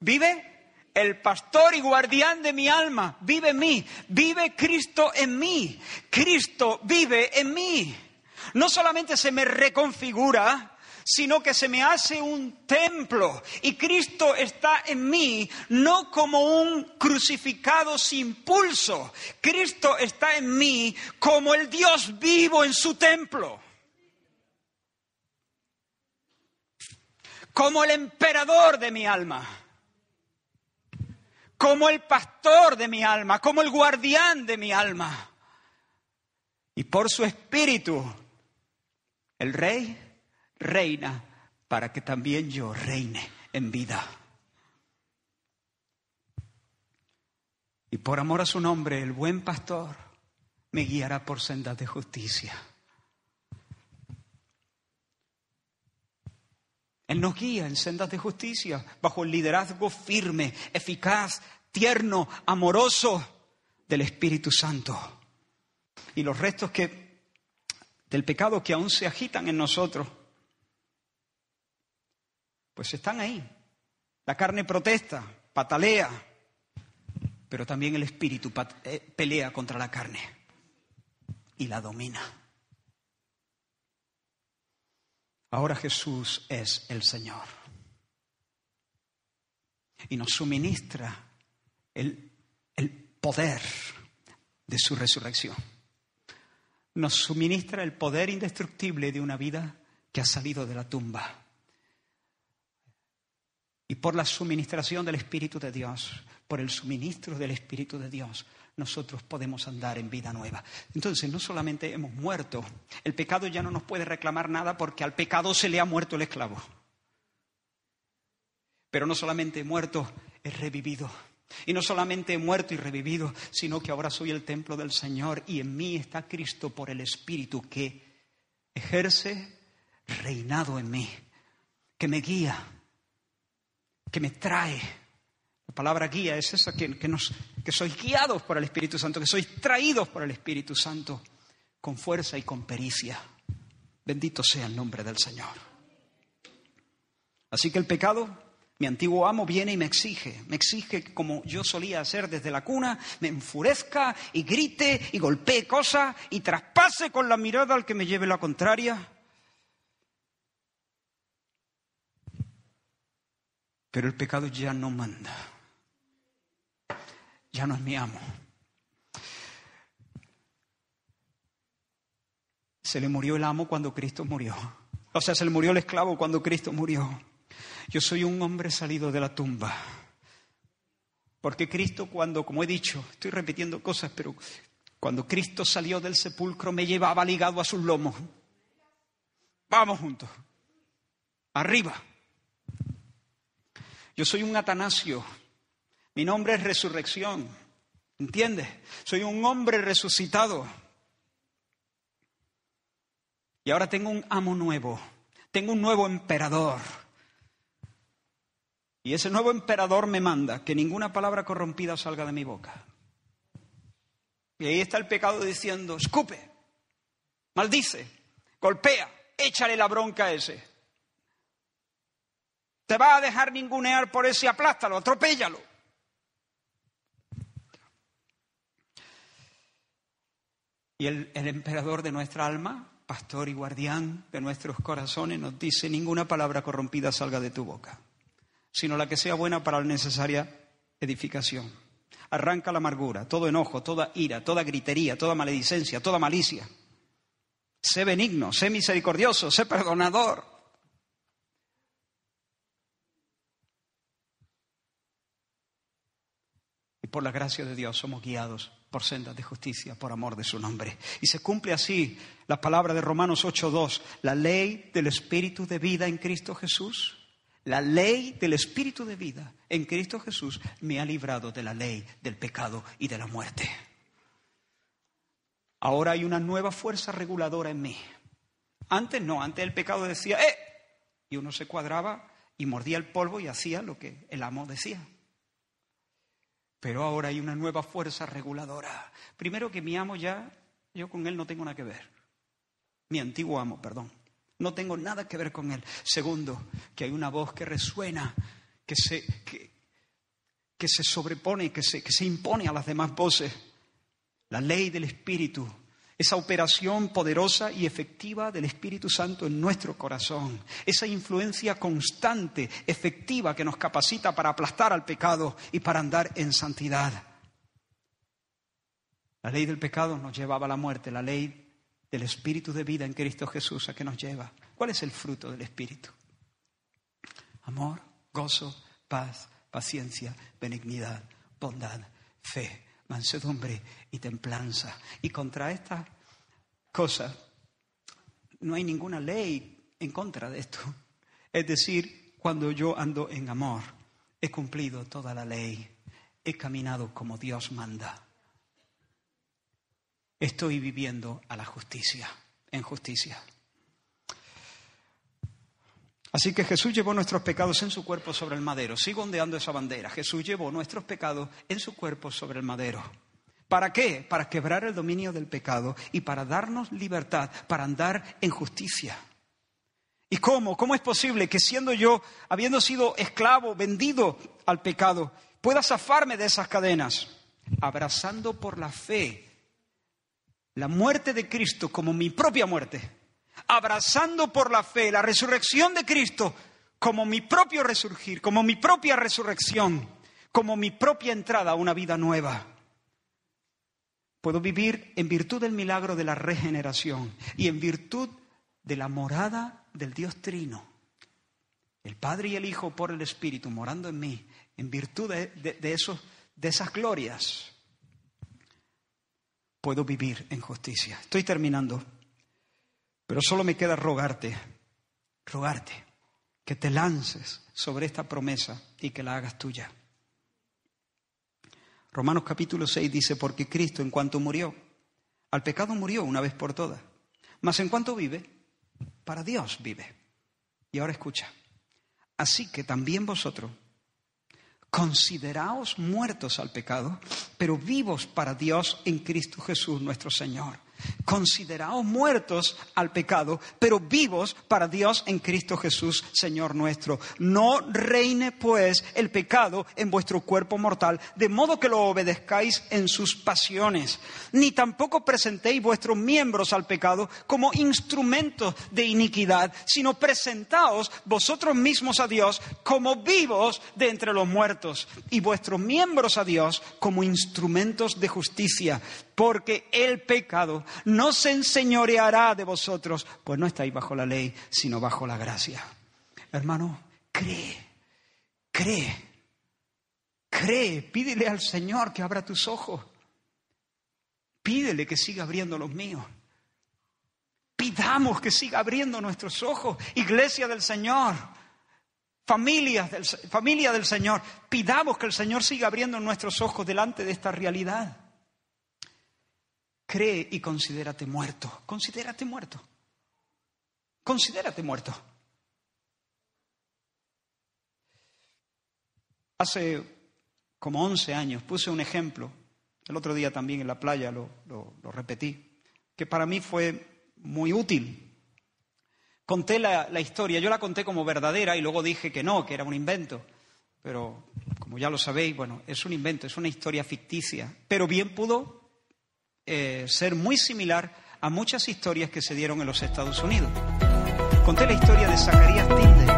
¿Vive? El pastor y guardián de mi alma vive en mí. Vive Cristo en mí. Cristo vive en mí. No solamente se me reconfigura, sino que se me hace un templo y Cristo está en mí, no como un crucificado sin pulso. Cristo está en mí como el Dios vivo en su templo. Como el emperador de mi alma. Como el pastor de mi alma, como el guardián de mi alma. Y por su espíritu, el rey reina para que también yo reine en vida. Y por amor a su nombre, el buen pastor me guiará por sendas de justicia. Él nos guía en sendas de justicia bajo el liderazgo firme, eficaz, tierno, amoroso del Espíritu Santo. Y los restos que, del pecado que aún se agitan en nosotros pues están ahí. La carne protesta, patalea, pero también el espíritu eh, pelea contra la carne y la domina. Ahora Jesús es el Señor y nos suministra el, el poder de su resurrección. Nos suministra el poder indestructible de una vida que ha salido de la tumba y por la suministración del Espíritu de Dios, por el suministro del Espíritu de Dios, nosotros podemos andar en vida nueva. Entonces, no solamente hemos muerto, el pecado ya no nos puede reclamar nada porque al pecado se le ha muerto el esclavo. Pero no solamente he muerto, he revivido. Y no solamente he muerto y revivido, sino que ahora soy el templo del Señor y en mí está Cristo por el Espíritu que ejerce reinado en mí, que me guía, que me trae. La palabra guía es esa, que, que, nos, que sois guiados por el Espíritu Santo, que sois traídos por el Espíritu Santo con fuerza y con pericia. Bendito sea el nombre del Señor. Así que el pecado, mi antiguo amo viene y me exige, me exige como yo solía hacer desde la cuna, me enfurezca y grite y golpee cosas y traspase con la mirada al que me lleve la contraria. Pero el pecado ya no manda. Ya no es mi amo. Se le murió el amo cuando Cristo murió. O sea, se le murió el esclavo cuando Cristo murió. Yo soy un hombre salido de la tumba. Porque Cristo cuando, como he dicho, estoy repitiendo cosas, pero cuando Cristo salió del sepulcro me llevaba ligado a sus lomos. Vamos juntos. Arriba. Yo soy un Atanasio. Mi nombre es resurrección. ¿Entiendes? Soy un hombre resucitado. Y ahora tengo un amo nuevo. Tengo un nuevo emperador. Y ese nuevo emperador me manda que ninguna palabra corrompida salga de mi boca. Y ahí está el pecado diciendo, escupe, maldice, golpea, échale la bronca a ese. Te va a dejar ningunear por ese aplástalo, atropéllalo. Y el, el, emperador de nuestra alma, pastor y guardián de nuestros corazones, nos dice, ninguna palabra corrompida salga de tu boca, sino la que sea buena para la necesaria edificación. Arranca la amargura, todo enojo, toda ira, toda gritería, toda maledicencia, toda malicia. Sé benigno, sé misericordioso, sé perdonador. Y por la gracia de Dios somos guiados por sendas de justicia, por amor de su nombre. Y se cumple así la palabra de Romanos 8.2, la ley del Espíritu de vida en Cristo Jesús. La ley del Espíritu de vida en Cristo Jesús me ha librado de la ley del pecado y de la muerte. Ahora hay una nueva fuerza reguladora en mí. Antes no, antes el pecado decía, ¡eh! Y uno se cuadraba y mordía el polvo y hacía lo que el amo decía. Pero ahora hay una nueva fuerza reguladora. Primero que mi amo ya, yo con él no tengo nada que ver. Mi antiguo amo, perdón. No tengo nada que ver con él. Segundo, que hay una voz que resuena, que se, que, se sobrepone, que se, que se impone a las demás voces. La ley del Espíritu esa operación poderosa y efectiva del Espíritu Santo en nuestro corazón, esa influencia constante, efectiva que nos capacita para aplastar al pecado y para andar en santidad. La ley del pecado nos llevaba a la muerte, la ley del Espíritu de vida en Cristo Jesús a que nos lleva. ¿Cuál es el fruto del Espíritu? Amor, gozo, paz, paciencia, benignidad, bondad, fe, mansedumbre y templanza. Y contra estas cosas no hay ninguna ley en contra de esto. Es decir, cuando yo ando en amor, he cumplido toda la ley, he caminado como Dios manda. Estoy viviendo a la justicia, en justicia. Así que Jesús llevó nuestros pecados en su cuerpo sobre el madero. Sigo ondeando esa bandera. Jesús llevó nuestros pecados en su cuerpo sobre el madero. ¿Para qué? Para quebrar el dominio del pecado y para darnos libertad, para andar en justicia. ¿Y cómo? ¿Cómo es posible que siendo yo, habiendo sido esclavo, vendido al pecado, pueda zafarme de esas cadenas? Abrazando por la fe la muerte de Cristo como mi propia muerte abrazando por la fe la resurrección de Cristo como mi propio resurgir, como mi propia resurrección, como mi propia entrada a una vida nueva. Puedo vivir en virtud del milagro de la regeneración y en virtud de la morada del Dios Trino. El Padre y el Hijo por el Espíritu morando en mí, en virtud de, esas glorias, puedo vivir en justicia. Estoy terminando. Pero solo me queda rogarte, rogarte, que te lances sobre esta promesa y que la hagas tuya. Romanos capítulo 6 dice, porque Cristo en cuanto murió, al pecado murió una vez por todas, mas en cuanto vive, para Dios vive. Y ahora escucha, así que también vosotros, consideraos muertos al pecado, pero vivos para Dios en Cristo Jesús nuestro Señor considerados muertos al pecado, pero vivos para Dios en Cristo Jesús, Señor nuestro. No reine pues el pecado en vuestro cuerpo mortal, de modo que lo obedezcáis en sus pasiones, ni tampoco presentéis vuestros miembros al pecado como instrumentos de iniquidad, sino presentaos vosotros mismos a Dios como vivos de entre los muertos, y vuestros miembros a Dios como instrumentos de justicia porque el pecado no se enseñoreará de vosotros, pues no estáis bajo la ley, sino bajo la gracia. Hermano, cree, cree, cree, pídele al Señor que abra tus ojos, pídele que siga abriendo los míos. Pidamos que siga abriendo nuestros ojos, iglesia del Señor, familia del, familia del Señor. Pidamos que el Señor siga abriendo nuestros ojos delante de esta realidad cree y considérate muerto. Considérate muerto. Considérate muerto. Hace como 11 años puse un ejemplo, el otro día también en la playa lo, repetí, que para mí fue muy útil. Conté la, la historia, yo la conté como verdadera y luego dije que no, que era un invento. Pero como ya lo sabéis, bueno, es un invento, es una historia ficticia. Pero bien pudo eh, ser muy similar a muchas historias que se dieron en los Estados Unidos. Conté la historia de Zacarías Tilden.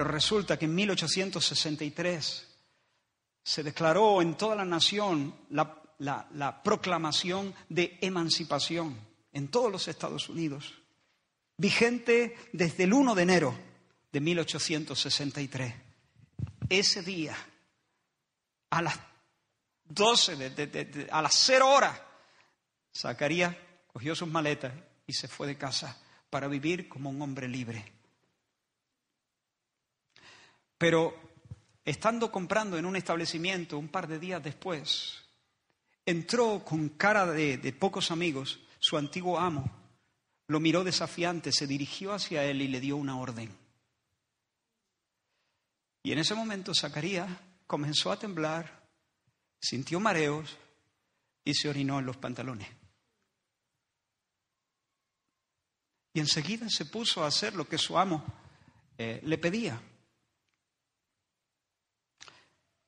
Pero resulta que en 1863 se declaró en toda la nación la, la proclamación de emancipación en todos los Estados Unidos, vigente desde el 1 de enero de 1863. Ese día, a las 12, a las 0 horas, Zacarías cogió sus maletas y se fue de casa para vivir como un hombre libre. Pero estando comprando en un establecimiento un par de días después, entró con cara de, pocos amigos su antiguo amo, lo miró desafiante, se dirigió hacia él y le dio una orden. Y en ese momento Zacarías comenzó a temblar, sintió mareos y se orinó en los pantalones. Y enseguida se puso a hacer lo que su amo eh, le pedía.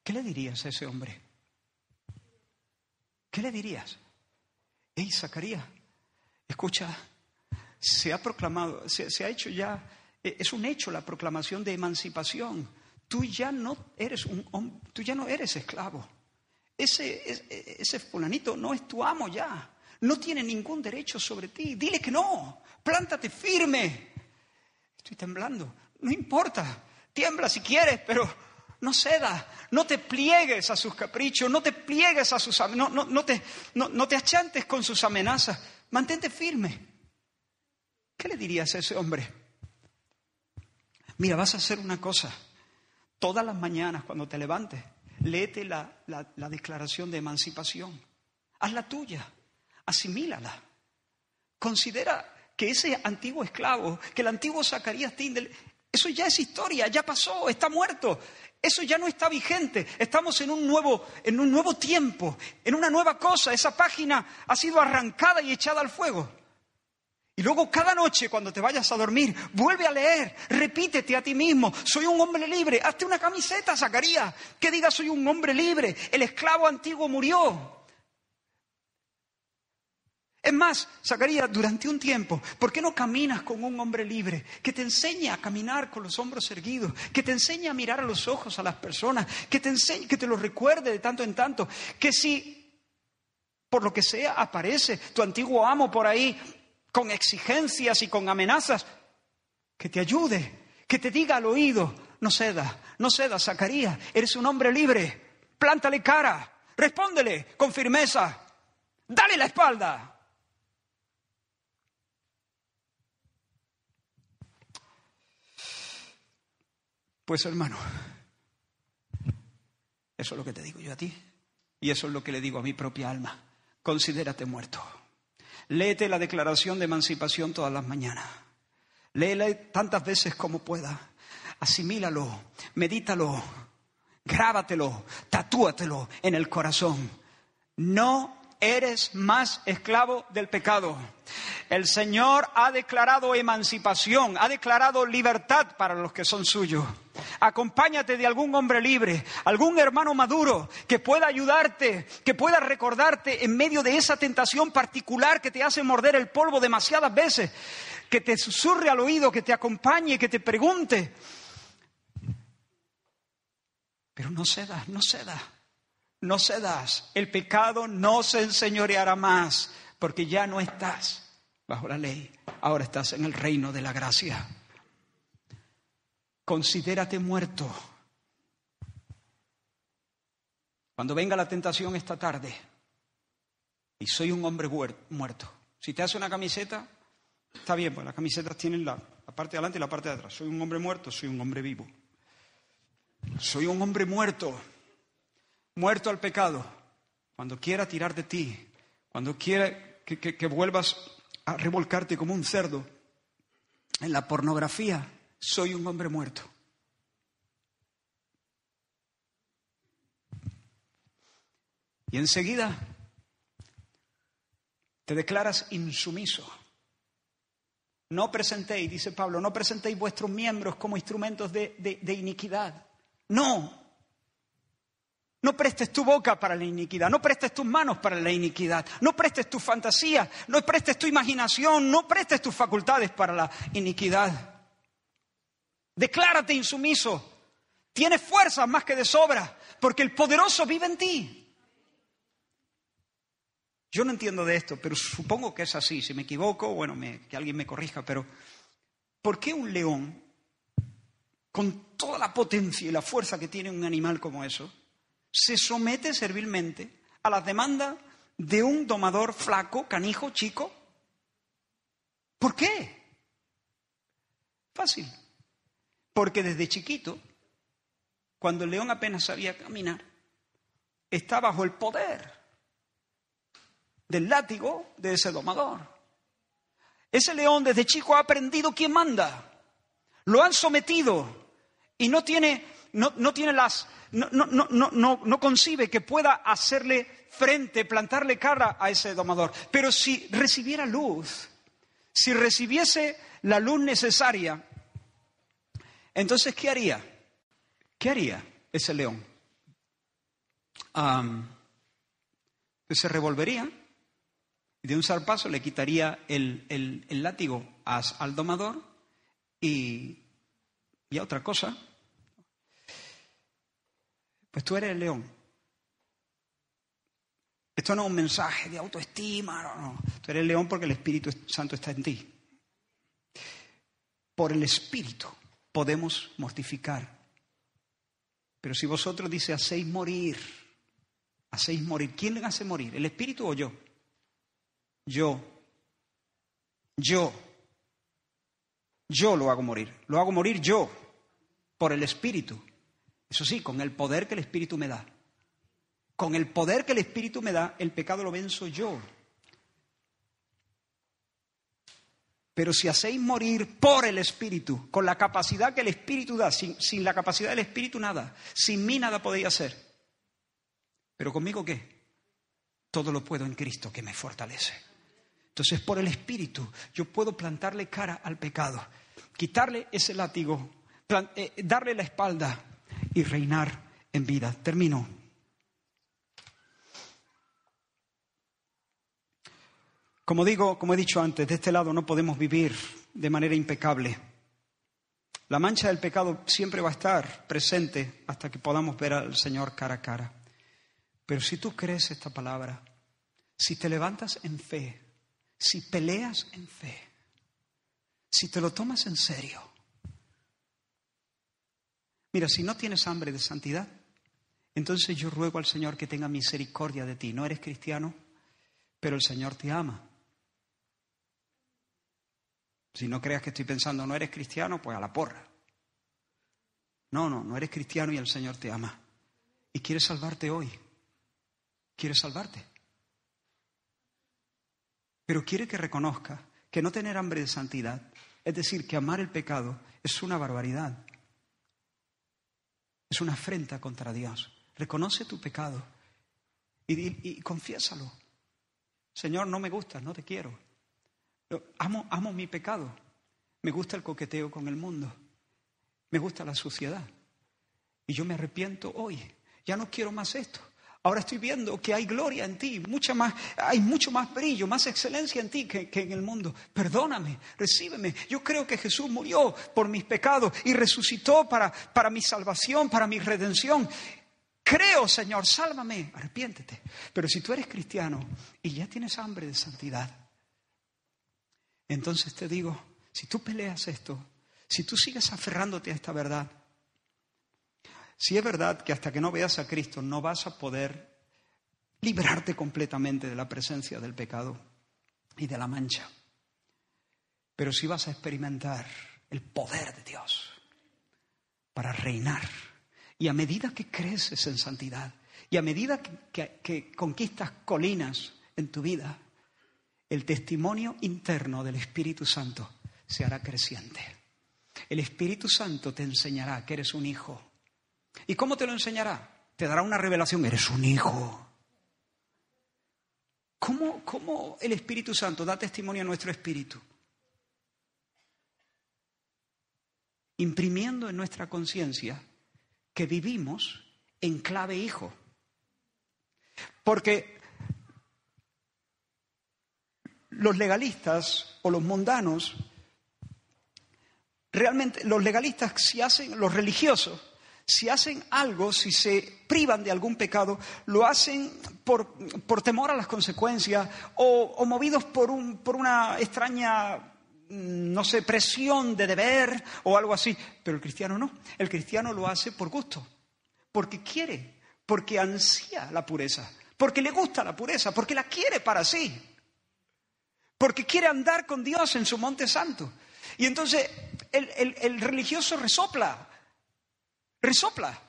¿Qué le dirías a ese hombre? ¿Qué le dirías? Hey, Zacarías, escucha, se ha proclamado, se, ha hecho ya, e, es un hecho la proclamación de emancipación. Tú ya no eres un tú ya no eres esclavo. Ese, ese, ese fulanito no es tu amo ya. No tiene ningún derecho sobre ti. Dile que no. Plántate firme. Estoy temblando. No importa. Tiembla si quieres, pero no ceda. No te pliegues a sus caprichos. No te pliegues a sus... No, no, no, te, no te achantes con sus amenazas. Mantente firme. ¿Qué le dirías a ese hombre? Mira, vas a hacer una cosa. Todas las mañanas cuando te levantes, léete la, la declaración de emancipación. Haz la tuya asimílala. Considera que ese antiguo esclavo, que el antiguo Zacarías Tindel, eso ya es historia, ya pasó, está muerto. Eso ya no está vigente. Estamos en un nuevo, en un nuevo tiempo, en una nueva cosa. Esa página ha sido arrancada y echada al fuego. Y luego cada noche cuando te vayas a dormir, vuelve a leer, repítete a ti mismo, soy un hombre libre, hazte una camiseta, Zacarías, que diga soy un hombre libre, el esclavo antiguo murió, es más, Zacarías, durante un tiempo, ¿por qué no caminas con un hombre libre que te enseñe a caminar con los hombros erguidos, que te enseñe a mirar a los ojos a las personas, que te enseñe, que te lo recuerde de tanto en tanto, que si por lo que sea aparece tu antiguo amo por ahí con exigencias y con amenazas, que te ayude, que te diga al oído, no ceda, no ceda, Zacarías, eres un hombre libre, plántale cara, respóndele con firmeza, dale la espalda. Pues hermano, eso es lo que te digo yo a ti y eso es lo que le digo a mi propia alma. Considérate muerto. Léete la declaración de emancipación todas las mañanas. Léela tantas veces como pueda. Asimílalo, medítalo, grábatelo, tatúatelo en el corazón. No eres más esclavo del pecado. El Señor ha declarado emancipación, ha declarado libertad para los que son suyos. Acompáñate de algún hombre libre, algún hermano maduro que pueda ayudarte, que pueda recordarte en medio de esa tentación particular que te hace morder el polvo demasiadas veces, que te susurre al oído, que te acompañe, que te pregunte. Pero no cedas, no cedas no cedas, el pecado no se enseñoreará más, porque ya no estás bajo la ley, ahora estás en el reino de la gracia. Considérate muerto. Cuando venga la tentación esta tarde, y soy un hombre muerto, si te hace una camiseta, está bien, pues las camisetas tienen la, la parte de adelante y la parte de atrás. Soy un hombre muerto, soy un hombre vivo. Soy un hombre muerto muerto al pecado, cuando quiera tirar de ti, cuando quiera que, vuelvas a revolcarte como un cerdo en la pornografía, soy un hombre muerto. Y enseguida te declaras insumiso. No presentéis, dice Pablo, no presentéis vuestros miembros como instrumentos de, de iniquidad. No, no prestes tu boca para la iniquidad, no prestes tus manos para la iniquidad, no prestes tu fantasía, no prestes tu imaginación, no prestes tus facultades para la iniquidad. Declárate insumiso. Tienes fuerza más que de sobra, porque el poderoso vive en ti. Yo no entiendo de esto, pero supongo que es así. Si me equivoco, bueno, que alguien me corrija, pero ¿por qué un león, con toda la potencia y la fuerza que tiene un animal como eso, se somete servilmente a las demandas de un domador flaco, canijo, chico? ¿Por qué? Fácil. Porque desde chiquito, cuando el león apenas sabía caminar, está bajo el poder del látigo de ese domador. Ese león desde chico ha aprendido quién manda. Lo han sometido y no tiene, no, no tiene las, no, no, no, no concibe que pueda hacerle frente, plantarle cara a ese domador. Pero si recibiera luz, si recibiese la luz necesaria, entonces, ¿qué haría? ¿Qué haría ese león? pues se revolvería y de un zarpazo le quitaría el, látigo al domador y, y otra cosa. Pues tú eres el león. Esto no es un mensaje de autoestima, no, no. Tú eres el león porque el Espíritu Santo está en ti. Por el Espíritu podemos mortificar. Pero si vosotros dice hacéis morir, hacéis morir, ¿quién le hace morir? ¿El Espíritu o yo? Yo. Yo. Yo lo hago morir. Lo hago morir yo, por el Espíritu. Eso sí, con el poder que el Espíritu me da. Con el poder que el Espíritu me da, el pecado lo venzo yo. Pero si hacéis morir por el Espíritu, con la capacidad que el Espíritu da, sin, sin, la capacidad del Espíritu nada, sin mí nada podéis hacer. Pero conmigo qué? Todo lo puedo en Cristo que me fortalece. Entonces, por el Espíritu, yo puedo plantarle cara al pecado, quitarle ese látigo, eh, darle la espalda y reinar en vida. Termino. Como digo, como he dicho antes, de este lado no podemos vivir de manera impecable. La mancha del pecado siempre va a estar presente hasta que podamos ver al Señor cara a cara. Pero si tú crees esta palabra, si te levantas en fe, si peleas en fe, si te lo tomas en serio. Mira, si no tienes hambre de santidad, entonces yo ruego al Señor que tenga misericordia de ti. No eres cristiano, pero el Señor te ama. Si no creas que estoy pensando, no eres cristiano, pues a la porra. No, no, no eres cristiano y el Señor te ama. Y quiere salvarte hoy. Quiere salvarte. Pero quiere que reconozca que no tener hambre de santidad, es decir, que amar el pecado, es una barbaridad. Es una afrenta contra Dios. Reconoce tu pecado y, confiésalo. Señor, no me gusta, no te quiero. Amo, amo mi pecado. Me gusta el coqueteo con el mundo. Me gusta la suciedad. Y yo me arrepiento hoy. Ya no quiero más esto. Ahora estoy viendo que hay gloria en ti, mucha más, hay mucho más brillo, más excelencia en ti que, en el mundo. Perdóname, recíbeme. Yo creo que Jesús murió por mis pecados y resucitó para, para mi salvación, para mi redención. Creo, Señor, sálvame, arrepiéntete. Pero si tú eres cristiano y ya tienes hambre de santidad, entonces te digo, si tú peleas esto, si tú sigues aferrándote a esta verdad, si es verdad que hasta que no veas a Cristo no vas a poder librarte completamente de la presencia del pecado y de la mancha, pero sí vas a experimentar el poder de Dios para reinar. Y a medida que creces en santidad y a medida que, que conquistas colinas en tu vida, el testimonio interno del Espíritu Santo se hará creciente. El Espíritu Santo te enseñará que eres un hijo ¿Y cómo te lo enseñará? Te dará una revelación, eres un hijo. ¿Cómo, ¿Cómo, el Espíritu Santo da testimonio a nuestro espíritu? Imprimiendo en nuestra conciencia que vivimos en clave hijo. Porque los legalistas o los mundanos realmente los legalistas, si hacen, los religiosos, si hacen algo, si se privan de algún pecado, lo hacen por, temor a las consecuencias o, movidos por, un, por una extraña, mm, no sé, presión de deber o algo así. Pero el cristiano no. El cristiano lo hace por gusto, porque quiere, porque ansía la pureza, porque le gusta la pureza, porque la quiere para sí, porque quiere andar con Dios en su monte santo. Y entonces el, religioso resopla, resopla.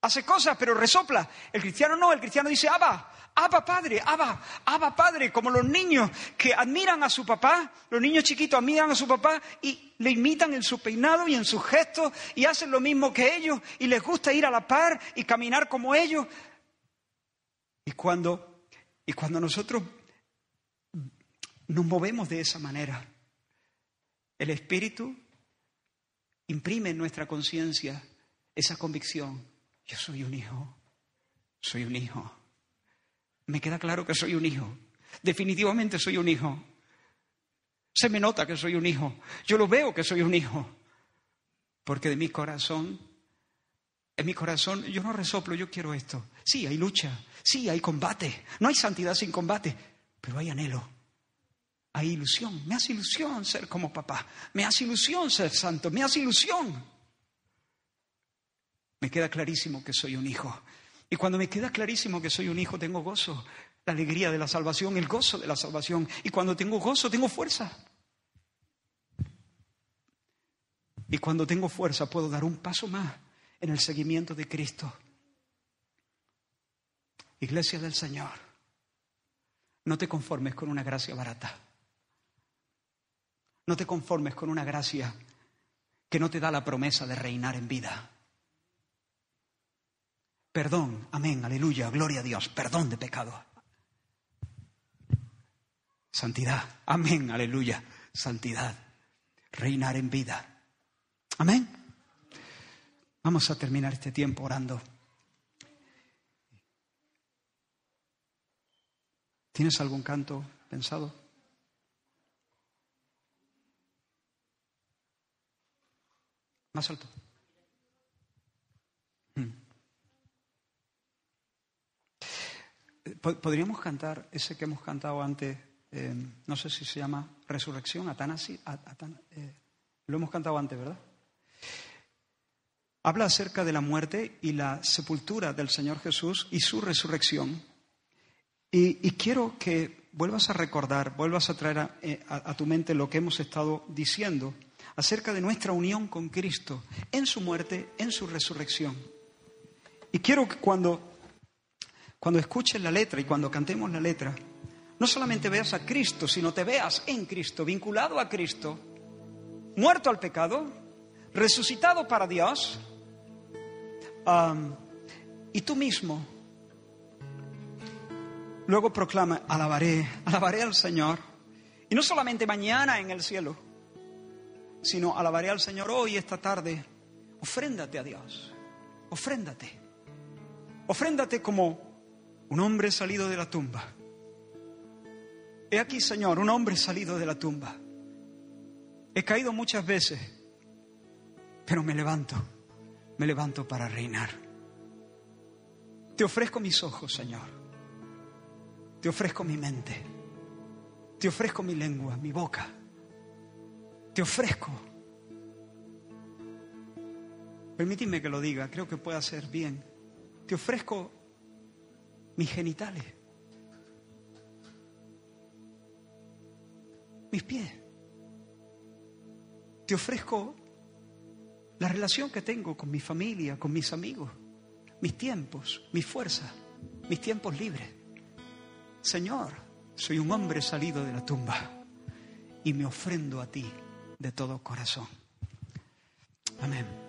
Hace cosas, pero resopla. El cristiano no, el cristiano dice, Abba, Abba Padre, Abba, Abba Padre, como los niños que admiran a su papá, los niños chiquitos admiran a su papá y le imitan en su peinado y en sus gestos y hacen lo mismo que ellos y les gusta ir a la par y caminar como ellos. Y cuando, y cuando nosotros nos movemos de esa manera, el Espíritu imprime en nuestra conciencia esa convicción. Yo soy un hijo, soy un hijo. Me queda claro que soy un hijo. Definitivamente soy un hijo. Se me nota que soy un hijo. Yo lo veo que soy un hijo. Porque de mi corazón, en mi corazón, yo no resoplo, yo quiero esto. Sí, hay lucha. Sí, hay combate. No hay santidad sin combate. Pero hay anhelo hay ilusión. Me hace ilusión ser como papá. Me hace ilusión ser santo. Me hace ilusión. Me queda clarísimo que soy un hijo. Y cuando me queda clarísimo que soy un hijo, tengo gozo, la alegría de la salvación, el gozo de la salvación. Y cuando tengo gozo, tengo fuerza. Y cuando tengo fuerza, puedo dar un paso más en el seguimiento de Cristo. Iglesia del Señor, no te conformes con una gracia barata. No te conformes con una gracia que no te da la promesa de reinar en vida. Perdón, amén, aleluya, gloria a Dios, perdón de pecado. Santidad, amén, aleluya, santidad, reinar en vida. Amén. Vamos a terminar este tiempo orando. ¿Tienes algún canto pensado? Más alto. Hmm. Podríamos cantar ese que hemos cantado antes, eh, no sé si se llama Resurrección, Atanasi, eh, lo hemos cantado antes, ¿verdad? Habla acerca de la muerte y la sepultura del Señor Jesús y su resurrección. Y, quiero que vuelvas a recordar, vuelvas a traer eh, a tu mente lo que hemos estado diciendo acerca de nuestra unión con Cristo en su muerte, en su resurrección. Y quiero que cuando, cuando escuches la letra y cuando cantemos la letra, no solamente veas a Cristo, sino te veas en Cristo, vinculado a Cristo, muerto al pecado, resucitado para Dios, y tú mismo luego proclama, alabaré, alabaré al Señor, y no solamente mañana en el cielo, sino alabaré al Señor hoy, esta tarde. Ofréndate a Dios, ofréndate. Ofréndate como un hombre salido de la tumba. He aquí, Señor, un hombre salido de la tumba. He caído muchas veces, pero me levanto, me levanto para reinar. Te ofrezco mis ojos, Señor. Te ofrezco mi mente. Te ofrezco mi lengua, mi boca. Te ofrezco. Permíteme que lo diga, creo que puede ser bien. Te ofrezco mis genitales, mis pies. Te ofrezco la relación que tengo con mi familia, con mis amigos, mis tiempos, mis fuerzas, mis tiempos libres. Señor, soy un hombre salido de la tumba y me ofrendo a ti de todo corazón. Amén.